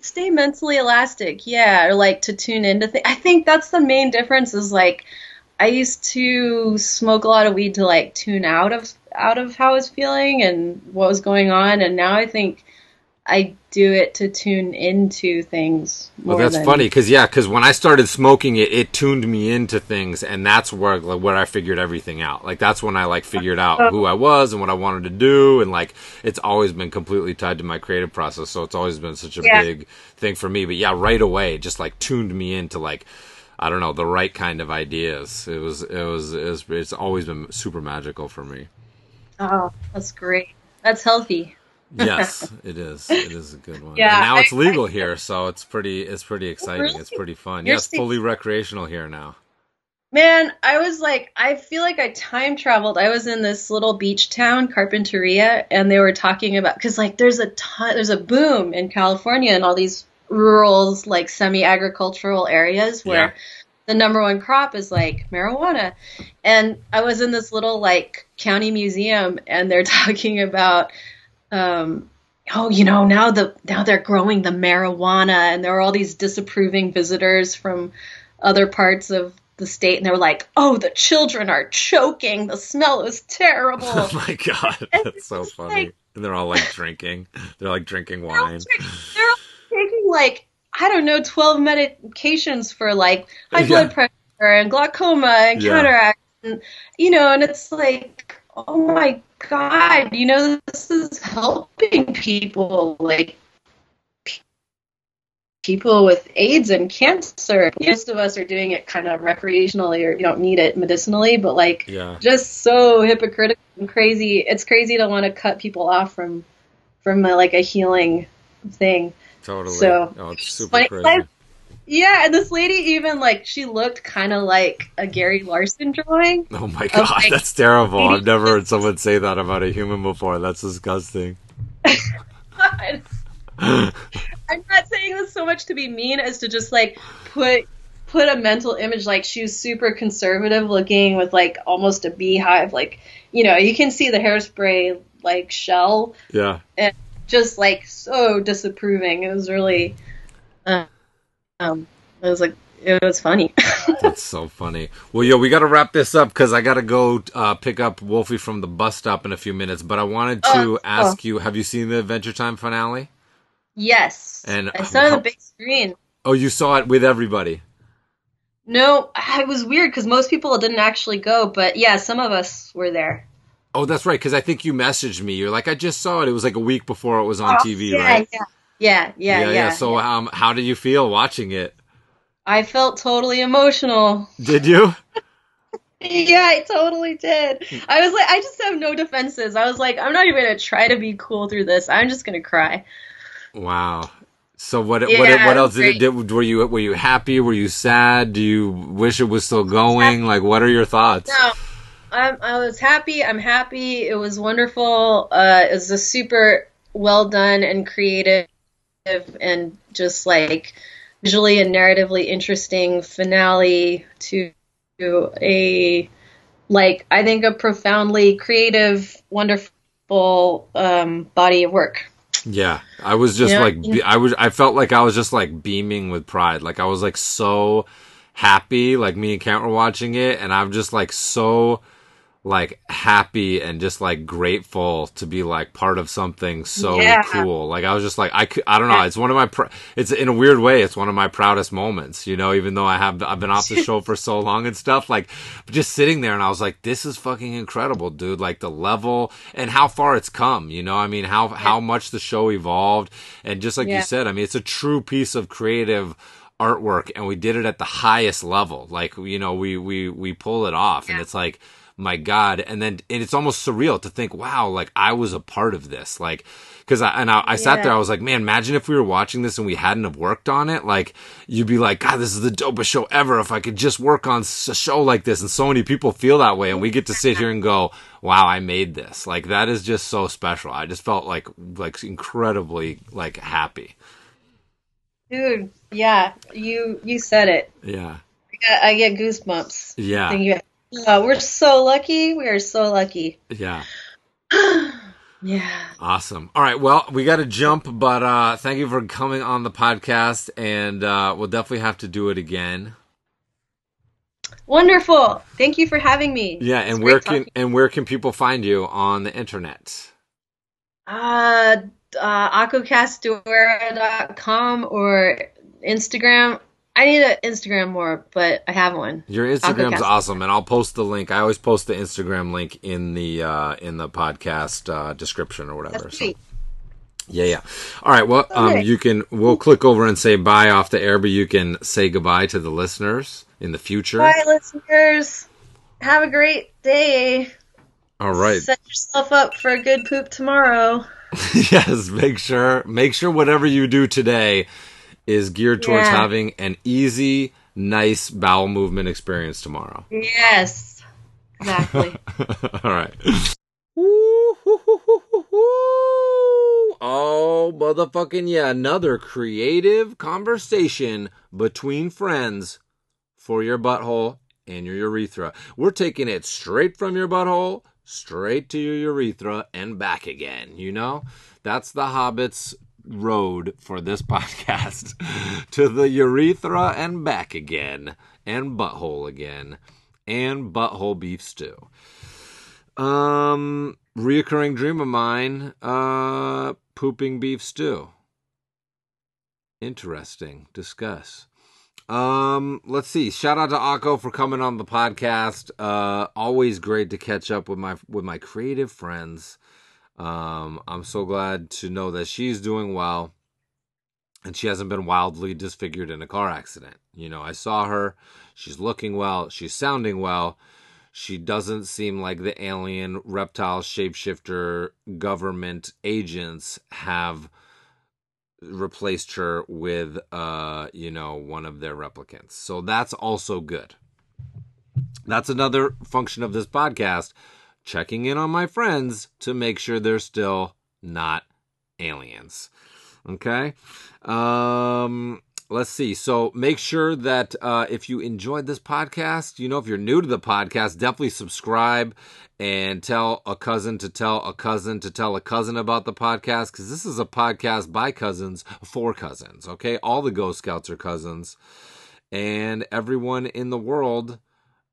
stay mentally elastic yeah or like to tune into things i think that's the main difference is like i used to smoke a lot of weed to like tune out of out of how i was feeling and what was going on and now i think i do it to tune into things more Well, that's than, funny because yeah, because when I started smoking it, it tuned me into things, and that's where like, where I figured everything out. Like that's when I like figured out who I was and what I wanted to do, and like it's always been completely tied to my creative process. So it's always been such a Yeah. big thing for me. But yeah, right away, it just like tuned me into like I don't know the right kind of ideas. It was it was, it was it's always been super magical for me. oh that's great that's healthy Yes, it is. It is a good one. Yeah, and now I- it's legal here, so it's pretty. It's pretty exciting. really? It's pretty fun. You're yes, seeing- fully recreational here now. Man, I was like, I feel like I time traveled. I was in this little beach town, Carpinteria, and they were talking about because like there's a ton, there's a boom in California and all these rural, like semi-agricultural areas where Yeah. the number one crop is like marijuana. And I was in this little like county museum, and they're talking about, um, oh, you know, now the now they're growing the marijuana, and there are all these disapproving visitors from other parts of the state, and they were like, "Oh, the children are choking. The smell is terrible." Oh my god, And that's so funny. like- and they're all like drinking. They're like drinking They're all wine. they're all taking like I don't know, twelve medications for like high Yeah. blood pressure and glaucoma and Yeah. cataract, and you know, and it's like, oh my god, you know, this is helping people like people with AIDS and cancer. Most of us are doing it kind of recreationally or you don't need it medicinally, but like Yeah. just so hypocritical and crazy. It's crazy to want to cut people off from from a, like a healing thing. Totally. So, oh, it's super crazy. Yeah, and this lady even like she looked kind of like a Gary Larson drawing. Oh my god, like, that's terrible. I've never heard someone say that about a human before. That's disgusting. I'm not saying this so much to be mean as to just like put put a mental image like she was super conservative looking with like almost a beehive like you know you can see the hairspray like shell yeah. and just like so disapproving it was really uh, um it was like it was funny That's so funny. Well, yo, we got to wrap this up because I got to go uh, pick up Wolfie from the bus stop in a few minutes. But I wanted to Oh, ask you: Have you seen the Adventure Time finale? yes And i saw it on how- the big screen Oh, you saw it with everybody. no it was weird because most people didn't actually go but yeah some of us were there Oh, that's right. Because I think you messaged me. You're like, I just saw it. It was like a week before it was on TV, Oh, yeah, right? yeah yeah yeah yeah, So, um, how did you feel watching it? I felt totally emotional. Did you? Yeah, I totally did. I was like, I just have no defenses. I was like, I'm not even gonna try to be cool through this. I'm just gonna cry. Wow. So what? what? Yeah, What it else did it? Did, were you? Were you happy? Were you sad? Do you wish it was still going? Like, what are your thoughts? No, I'm, I was happy. I'm happy. It was wonderful. Uh, it was a super well done and creative and just like visually and narratively interesting finale to a like I think a profoundly creative, wonderful um, body of work. Yeah, I was just Yeah. like, be- I was, I felt like I was just like beaming with pride. Like I was like so happy. Like me and Kent were watching it, and I'm just like so like happy and just like grateful to be like part of something so Yeah. cool. Like I was just like, I, could, I don't know. It's one of my, pr- it's in a weird way, it's one of my proudest moments. You know, even though I have, I've been off the show for so long and stuff. Like just sitting there, and I was like, this is fucking incredible, dude. Like the level and how far it's come. You know, I mean, how how much the show evolved, and just like you said, I mean, it's a true piece of creative artwork and we did it at the highest level like you know we we we pull it off and it's like my god and then and it's almost surreal to think wow like i was a part of this like because i and I, I sat Yeah. there i was like man imagine if we were watching this and we hadn't have worked on it like you'd be like god this is the dopest show ever if i could just work on a show like this and so many people feel that way and we get to sit here and go wow i made this like that is just so special i just felt like like incredibly like happy Dude, yeah, you you said it. yeah I get, I get goosebumps. yeah. Oh, we're so lucky. We are so lucky. yeah Yeah. Awesome. All right. Well, we got to jump, but uh, thank you for coming on the podcast, and uh, we'll definitely have to do it again. Wonderful. Thank you for having me. Yeah. And where can talking. and where can people find you on the internet? uh, uh akocastuera.com or Instagram. I need an Instagram more, but I have one. Your Instagram's Aquacast. awesome, and I'll post the link. I always post the Instagram link in the uh, in the podcast uh, description or whatever. That's So sweet. yeah, yeah. All right. Well, um, you can. We'll click over and say bye off the air, but you can say goodbye to the listeners in the future. Bye, listeners. Have a great day. All right. Set yourself up for a good poop tomorrow. yes, make sure make sure whatever you do today is geared towards Yeah. having an easy, nice bowel movement experience tomorrow. Yes. Exactly. All right. Oh, motherfucking yeah. Another creative conversation between friends for your butthole and your urethra. We're taking it straight from your butthole, straight to your urethra, and back again. You know? That's the Hobbit's road for this podcast to the urethra and back again, and butthole again, and butthole beef stew. Um, reoccurring dream of mine, uh, pooping beef stew. Interesting. Discuss. Um, let's see. Shout out to Ako for coming on the podcast. Uh, always great to catch up with my with my creative friends. Um, I'm so glad to know that she's doing well. and she hasn't been wildly disfigured in a car accident. You know, I saw her. She's looking well. She's sounding well. She doesn't seem like the alien reptile shapeshifter government agents have replaced her with uh you know one of their replicants so that's also good that's another function of this podcast checking in on my friends to make sure they're still not aliens. Okay? Um let's see. So make sure that uh, if you enjoyed this podcast you know if you're new to the podcast definitely subscribe and tell a cousin to tell a cousin to tell a cousin about the podcast because this is a podcast by cousins for cousins okay? All the ghost scouts are cousins. And everyone in the world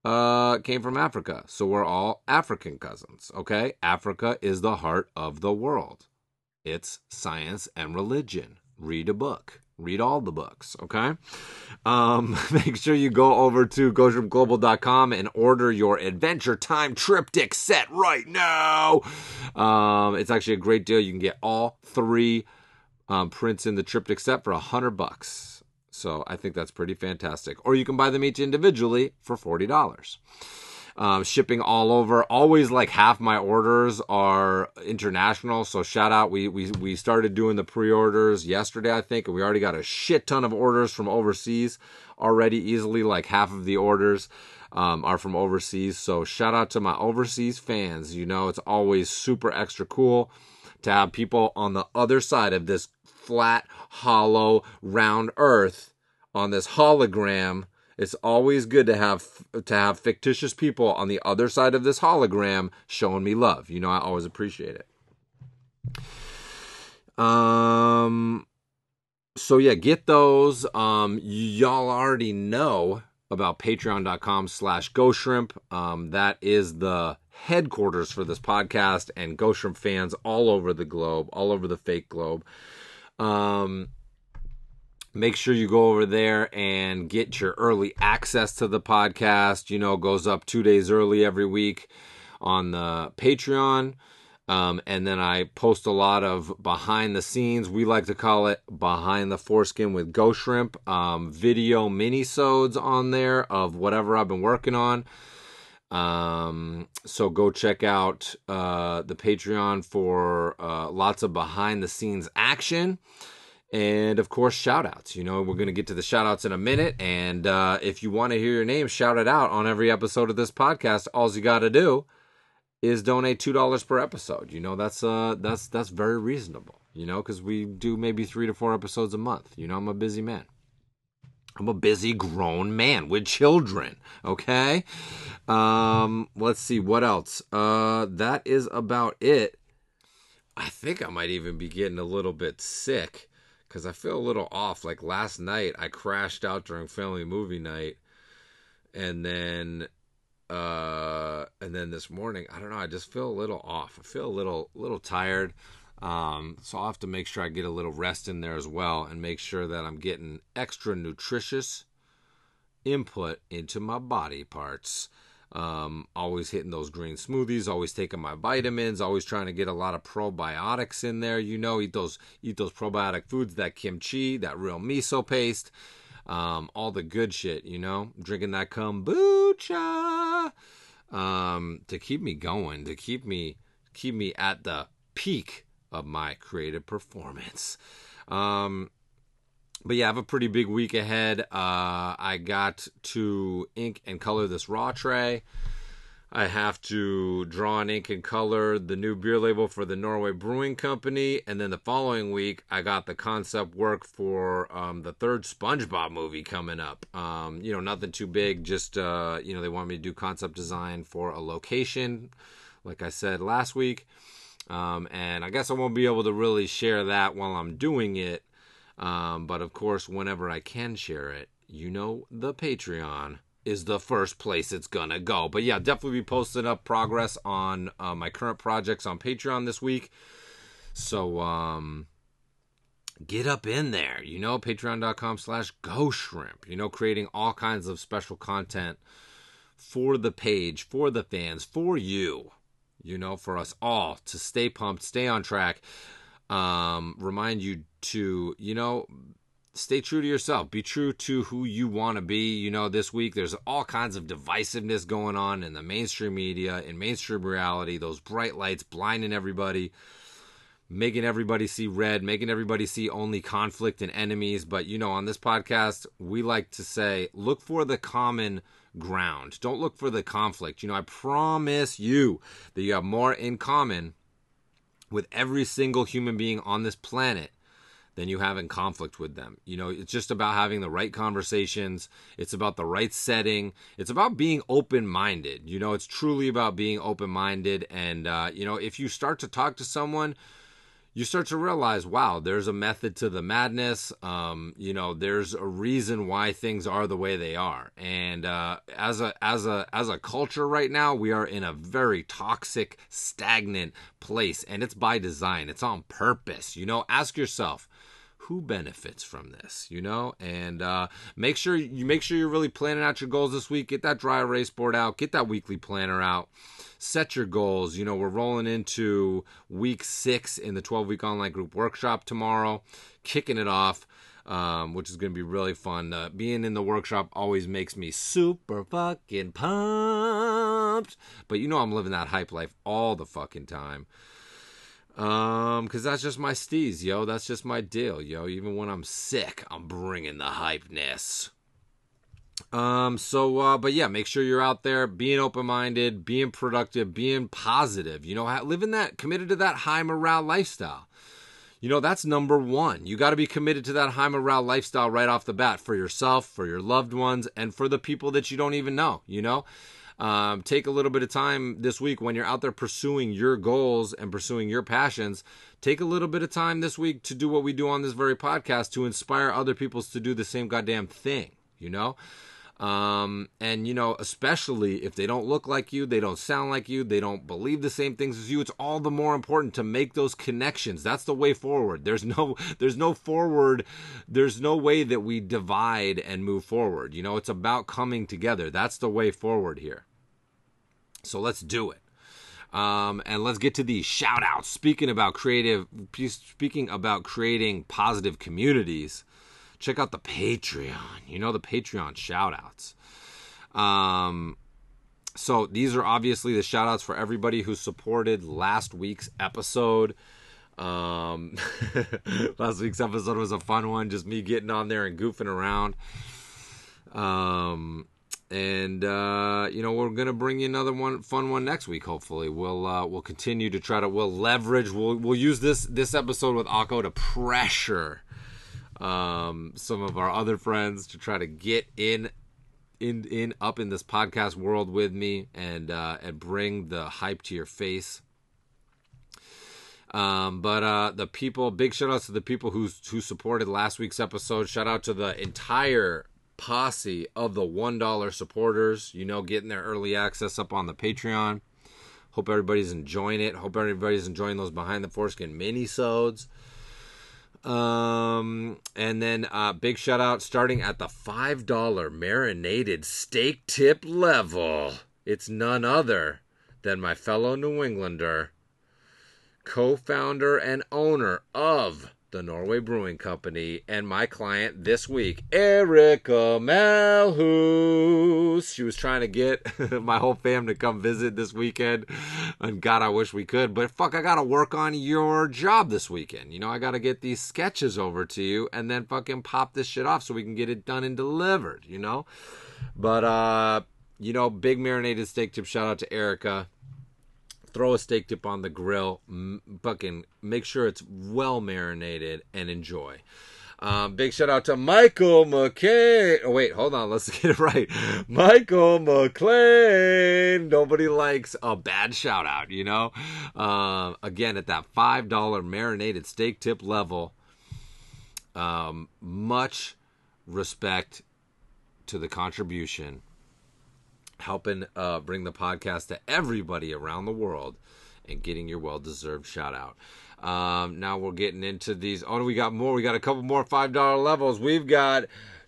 uh, came from Africa. So we're all African cousins, okay? Africa is the heart of the world. It's science and religion. Read a book. Read all the books, okay? Um, make sure you go over to ghostshrimpglobal.com and order your Adventure Time Triptych set right now. Um, it's actually a great deal. You can get all three um, prints in the triptych set for a hundred bucks. So I think that's pretty fantastic. Or you can buy them each individually for forty dollars. Um, shipping all over. Always like half my orders are international. So shout out. We we we started doing the pre-orders yesterday, I think, and we already got a shit ton of orders from overseas already. Easily like half of the orders um, are from overseas. So shout out to my overseas fans. You know, it's always super extra cool to have people on the other side of this flat, hollow, round Earth on this hologram. It's always good to have to have fictitious people on the other side of this hologram showing me love. You know, I always appreciate it. Um so yeah, get those. Um y'all already know about patreon.com slash ghost shrimp. Um that is the headquarters for this podcast and ghost shrimp fans all over the globe, all over the fake globe. Um make sure you go over there and get your early access to the podcast. You know, goes up two days early every week on the Patreon. Um, and then I post a lot of behind the scenes. We like to call it behind the foreskin with Ghost Shrimp. Um, video minisodes on there of whatever I've been working on. Um, so go check out uh, the Patreon for uh, lots of behind the scenes action. And of course shout outs you know we're going to get to the shout outs in a minute. And uh, if you want to hear your name shouted out on every episode of this podcast all you got to do is donate two dollars per episode. You know that's uh that's that's very reasonable you know because we do maybe three to four episodes a month. You know i'm a busy man i'm a busy grown man with children okay um let's see what else uh that is about it i think i might even be getting a little bit sick because I feel a little off. Like last night, I crashed out during family movie night, and then, uh, and then this morning, I don't know. I just feel a little off. I feel a little, little tired. Um, so I'll have to make sure I get a little rest in there as well, and make sure that I'm getting extra nutritious input into my body parts. Um, always hitting those green smoothies, always taking my vitamins, always trying to get a lot of probiotics in there. You know, eat those eat those probiotic foods, that kimchi, that real miso paste, um, all the good shit. You know, drinking that kombucha um, to keep me going, to keep me keep me at the peak of my creative performance. Um, but yeah, I have a pretty big week ahead. Uh, I got to ink and color this raw tray. I have to draw and ink and color the new beer label for the Norway Brewing Company. And then the following week, I got the concept work for um, the third SpongeBob movie coming up. Um, you know, nothing too big, just, uh, you know, they want me to do concept design for a location, like I said last week. Um, and I guess I won't be able to really share that while I'm doing it. Um, but of course, whenever I can share it, you know, the Patreon is the first place it's gonna go. But yeah, definitely be posting up progress on uh, my current projects on Patreon this week. So um, get up in there, you know, patreon.com slash ghost shrimp, you know, creating all kinds of special content for the page, for the fans, for you, you know, for us all to stay pumped, stay on track um, remind you to, you know, stay true to yourself. Be true to who you want to be. You know, this week there's all kinds of divisiveness going on in the mainstream media, in mainstream reality, those bright lights blinding everybody, making everybody see red, making everybody see only conflict and enemies. But, you know, on this podcast, we like to say, look for the common ground. Don't look for the conflict. You know, I promise you that you have more in common with every single human being on this planet than you have in conflict with them. You know, it's just about having the right conversations. It's about the right setting. It's about being open minded. You know, it's truly about being open minded. And, uh, you know, if you start to talk to someone, you start to realize, wow, there's a method to the madness. Um, you know, there's a reason why things are the way they are. And uh, as a as a as a culture right now, we are in a very toxic, stagnant place, and it's by design. It's on purpose. You know, ask yourself, who benefits from this you know and uh, make sure you make sure you're really planning out your goals this week get that dry erase board out get that weekly planner out set your goals you know we're rolling into week six in the 12 week online group workshop tomorrow kicking it off um, which is going to be really fun. Uh, being in the workshop always makes me super fucking pumped. But you know, I'm living that hype life all the fucking time. Um, cause that's just my steez, yo. That's just my deal, yo. Even when I'm sick, I'm bringing the hypeness. Um, so, uh, but yeah, make sure you're out there being open minded, being productive, being positive, you know, living that, committed to that high morale lifestyle. You know, that's number one. You got to be committed to that high morale lifestyle right off the bat for yourself, for your loved ones, and for the people that you don't even know, you know? Um, take a little bit of time this week when you're out there pursuing your goals and pursuing your passions. Take a little bit of time this week to do what we do on this very podcast to inspire other people to do the same goddamn thing, you know? Um, and you know, especially if they don't look like you, they don't sound like you, they don't believe the same things as you, it's all the more important to make those connections. That's the way forward. There's no there's no forward, there's no way that we divide and move forward. You know, it's about coming together. That's the way forward here. So let's do it. Um, and let's get to the shout outs. Speaking about creative, speaking about creating positive communities, check out the Patreon. You know, the Patreon shout outs. Um, so these are obviously the shout outs for everybody who supported last week's episode. Um, last week's episode was a fun one, just me getting on there and goofing around. Um, and uh, you know we're gonna bring you another one fun one next week hopefully we'll uh, we'll continue to try to we'll leverage we'll we'll use this this episode with Ako to pressure um, some of our other friends to try to get in in in up in this podcast world with me and uh, and bring the hype to your face um, but uh, the people, big shout outs to the people who who supported last week's episode. Shout out to the entire posse of the $1 supporters, you know, getting their early access up on the Patreon. Hope everybody's enjoying it. Hope everybody's enjoying those behind the foreskin mini-sodes. Um, and then uh, big shout out starting at the $5 marinated steak tip level. It's none other than my fellow New Englander, co founder and owner of the Norway Brewing Company, and my client this week, Erica Malhus. She was trying to get my whole fam to come visit this weekend, and God, I wish we could. But fuck, I gotta work on your job this weekend. You know, I gotta get these sketches over to you, and then fucking pop this shit off so we can get it done and delivered. You know, but uh, you know, big marinated steak tip shout out to Erica throw a steak tip on the grill, m- fucking make sure it's well marinated and enjoy. Um, big shout out to Michael McCain. Oh, wait, hold on. Let's get it right. Michael McLean. Nobody likes a bad shout out, you know? Uh, again, at that $5 marinated steak tip level, um, much respect to the contribution helping uh, bring the podcast to everybody around the world and getting your well deserved shout out. Um, now we're getting into these. Oh, we got more. We got a couple more $5 levels. We've got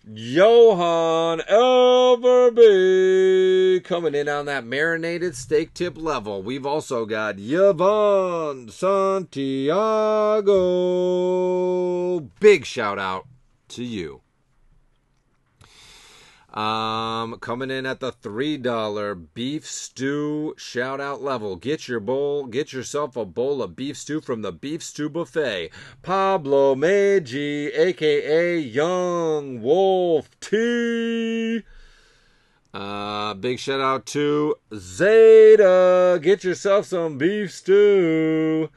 Johan Elverby coming in on that marinated steak tip level. We've also got Yvonne Santiago. Big shout out to you. Um, coming in at the three dollar beef stew shout out level. Get your bowl, get yourself a bowl of beef stew from the beef stew buffet. Pablo Meiji, aka Young Wolf T. Uh, big shout out to Zeta. Get yourself some beef stew.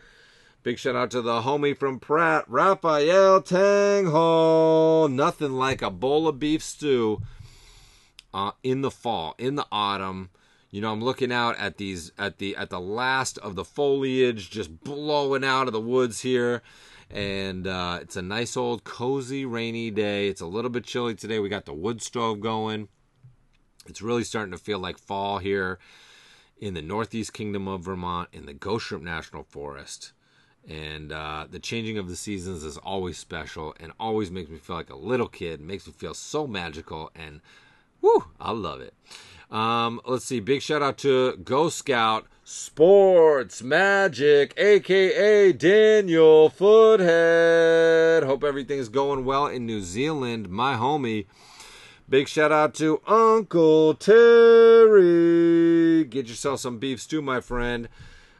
Big shout out to the homie from Pratt, Raphael Tanghall. Nothing like a bowl of beef stew uh, in the fall, in the autumn. You know, I'm looking out at these at the at the last of the foliage just blowing out of the woods here. And uh, it's a nice old cozy rainy day. It's a little bit chilly today. We got the wood stove going. It's really starting to feel like fall here in the Northeast Kingdom of Vermont in the Ghost Shrimp National Forest. And uh, the changing of the seasons is always special and always makes me feel like a little kid. Makes me feel so magical and whoo, I love it. Um, let's see. Big shout out to Ghost Scout Sports Magic, aka Daniel Foothead. Hope everything's going well in New Zealand, my homie. Big shout out to Uncle Terry. Get yourself some beef stew, my friend.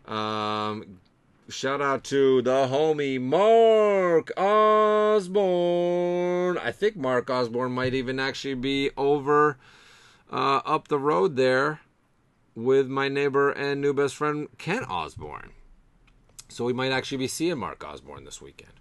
Um, shout out to the homie Mark Osborne. I think Mark Osborne might even actually be over uh, up the road there with my neighbor and new best friend Kent Osborne. So we might actually be seeing Mark Osborne this weekend.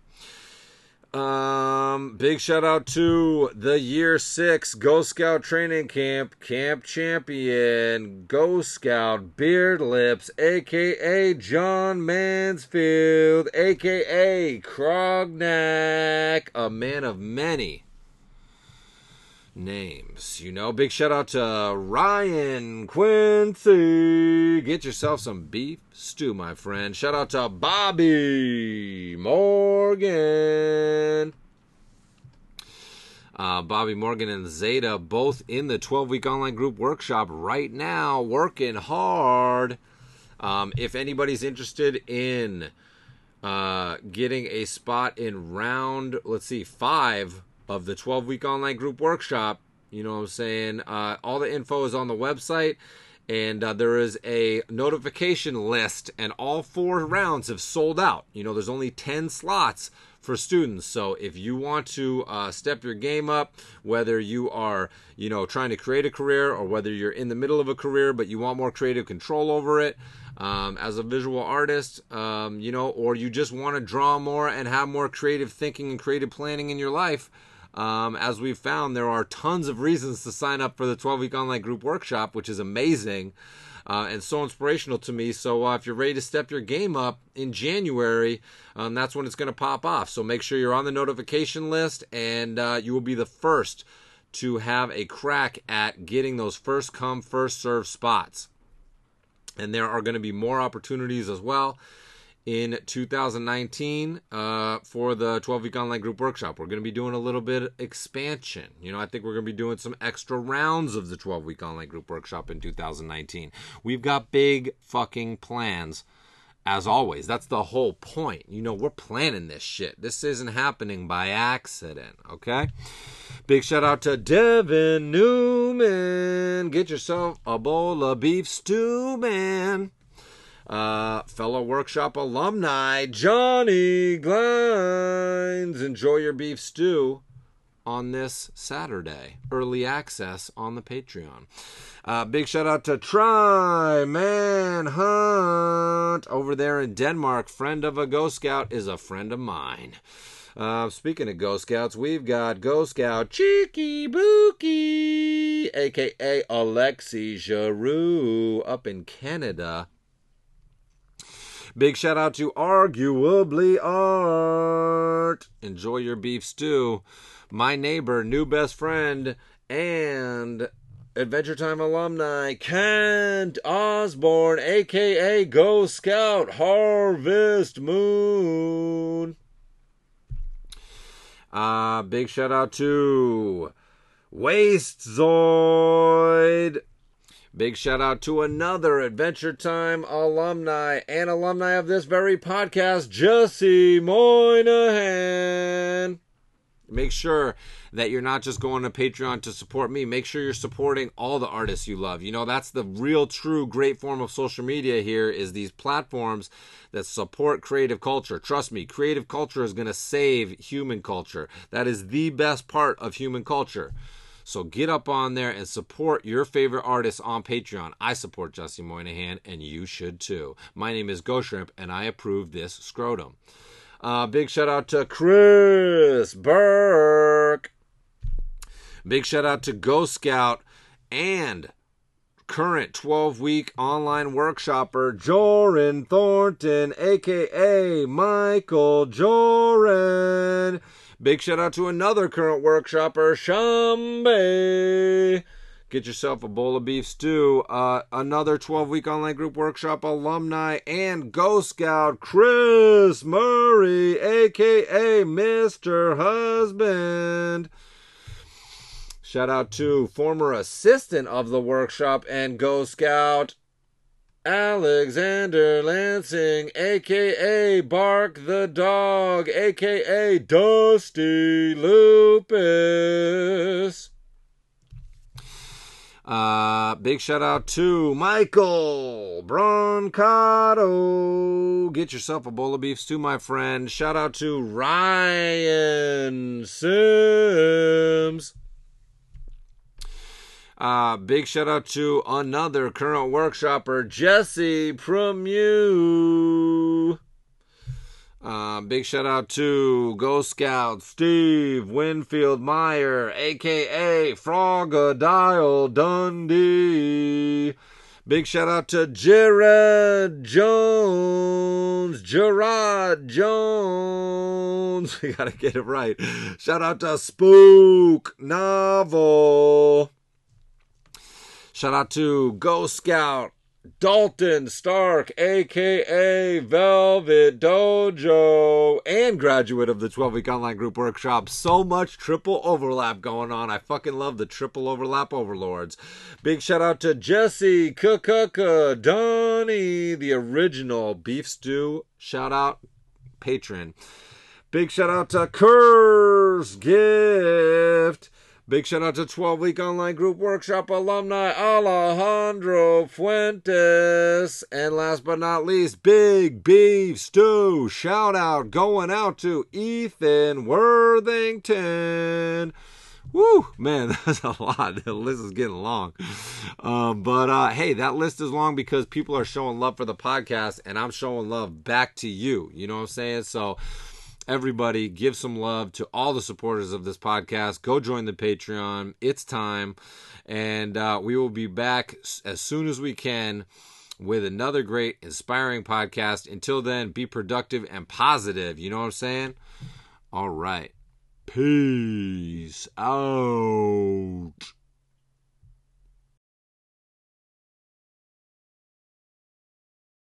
Um, big shout out to the year six Ghost Scout training camp, camp champion, Ghost Scout Beard Lips, aka John Mansfield, aka Krognak, a man of many names. You know, big shout out to Ryan Quincy. Get yourself some beef stew, my friend. Shout out to Bobby Morgan. Uh, Bobby Morgan and Zeta both in the 12 week online group workshop right now, working hard. Um, if anybody's interested in uh, getting a spot in round, let's see, five of the 12 week online group workshop. You know what I'm saying? Uh, all the info is on the website, and uh, there is a notification list, and all four rounds have sold out. You know, there's only 10 slots for students. So if you want to uh, step your game up, whether you are, you know, trying to create a career or whether you're in the middle of a career but you want more creative control over it, um, as a visual artist, um, you know, or you just want to draw more and have more creative thinking and creative planning in your life, um, as we've found, there are tons of reasons to sign up for the 12 week online group workshop, which is amazing uh, and so inspirational to me. So, uh, if you're ready to step your game up in January, um, that's when it's going to pop off. So, make sure you're on the notification list and uh, you will be the first to have a crack at getting those first come, first serve spots. And there are going to be more opportunities as well in 2019 uh, for the 12 week online group workshop. We're going to be doing a little bit of expansion. You know, I think we're going to be doing some extra rounds of the 12 week online group workshop in 2019. We've got big fucking plans. As always, that's the whole point. You know, we're planning this shit. This isn't happening by accident, okay? Big shout out to Devin Newman. Get yourself a bowl of beef stew, man uh, fellow workshop alumni Johnny Glines. Enjoy your beef stew on this Saturday. Early access on the Patreon. Uh, big shout out to Try Man Hunt over there in Denmark. Friend of a Ghost Scout is a friend of mine. Uh, speaking of Ghost Scouts, we've got Ghost Scout Cheeky Bookie, aka Alexi Giroux, up in Canada. Big shout out to Arguably Art. Enjoy your beef stew. My neighbor, new best friend, and Adventure Time alumni, Kent Osborne, aka Ghost Scout Harvest Moon. Uh, big shout out to Waste Zoid. Big shout out to another Adventure Time alumni and alumni of this very podcast, Jesse Moynihan. Make sure that you're not just going to Patreon to support me. Make sure you're supporting all the artists you love. You know, that's the real, true, great form of social media here is these platforms that support creative culture. Trust me, creative culture is going to save human culture. That is the best part of human culture. So get up on there and support your favorite artists on Patreon. I support Jesse Moynihan, and you should too. My name is Ghost Shrimp, and I approve this scrotum. Uh, big shout out to Chris Burke. Big shout out to Ghost Scout and current 12 week online workshopper Joran Thornton, aka Michael Joran. Big shout out to another current workshopper, Shambe. Get yourself a bowl of beef stew. Uh, another 12 week online group workshop alumni and Ghost Scout Chris Murray, aka Mr. Husband. Shout out to former assistant of the workshop and Ghost Scout Alexander Lansing, aka Bark the Dog, aka Dusty Lupus. Uh, big shout out to Michael Broncato. Get yourself a bowl of beef stew, my friend. Shout out to Ryan Sims. Uh, big shout out to another current workshopper, Jesse Premu. Uh, big shout out to Ghost Scout Steve Winfield Meyer, aka Frogadile Dundee. Big shout out to Jared Jones. Gerard Jones. We gotta get it right. Shout out to Spook Novel. Shout out to Ghost Scout Dalton Stark, aka Velvet Dojo, and graduate of the 12 week online group workshop. So much triple overlap going on. I fucking love the triple overlap overlords. Big shout out to Jesse Kukuka, Donnie, the original beef stew. Shout out, patron. Big shout out to Curse Gift. Big shout out to 12 week online group workshop alumni Alejandro Fuentes. And last but not least, Big Beef Stew. Shout out going out to Ethan Worthington. Woo, man, that's a lot. The list is getting long. Um, but uh, hey, that list is long because people are showing love for the podcast, and I'm showing love back to you. You know what I'm saying? So, everybody. Give some love to all the supporters of this podcast. Go join the patreon. It's time. And uh, we will be back as soon as we can with another great inspiring podcast. Until then be productive and positive. You know what i'm saying? All right. Peace out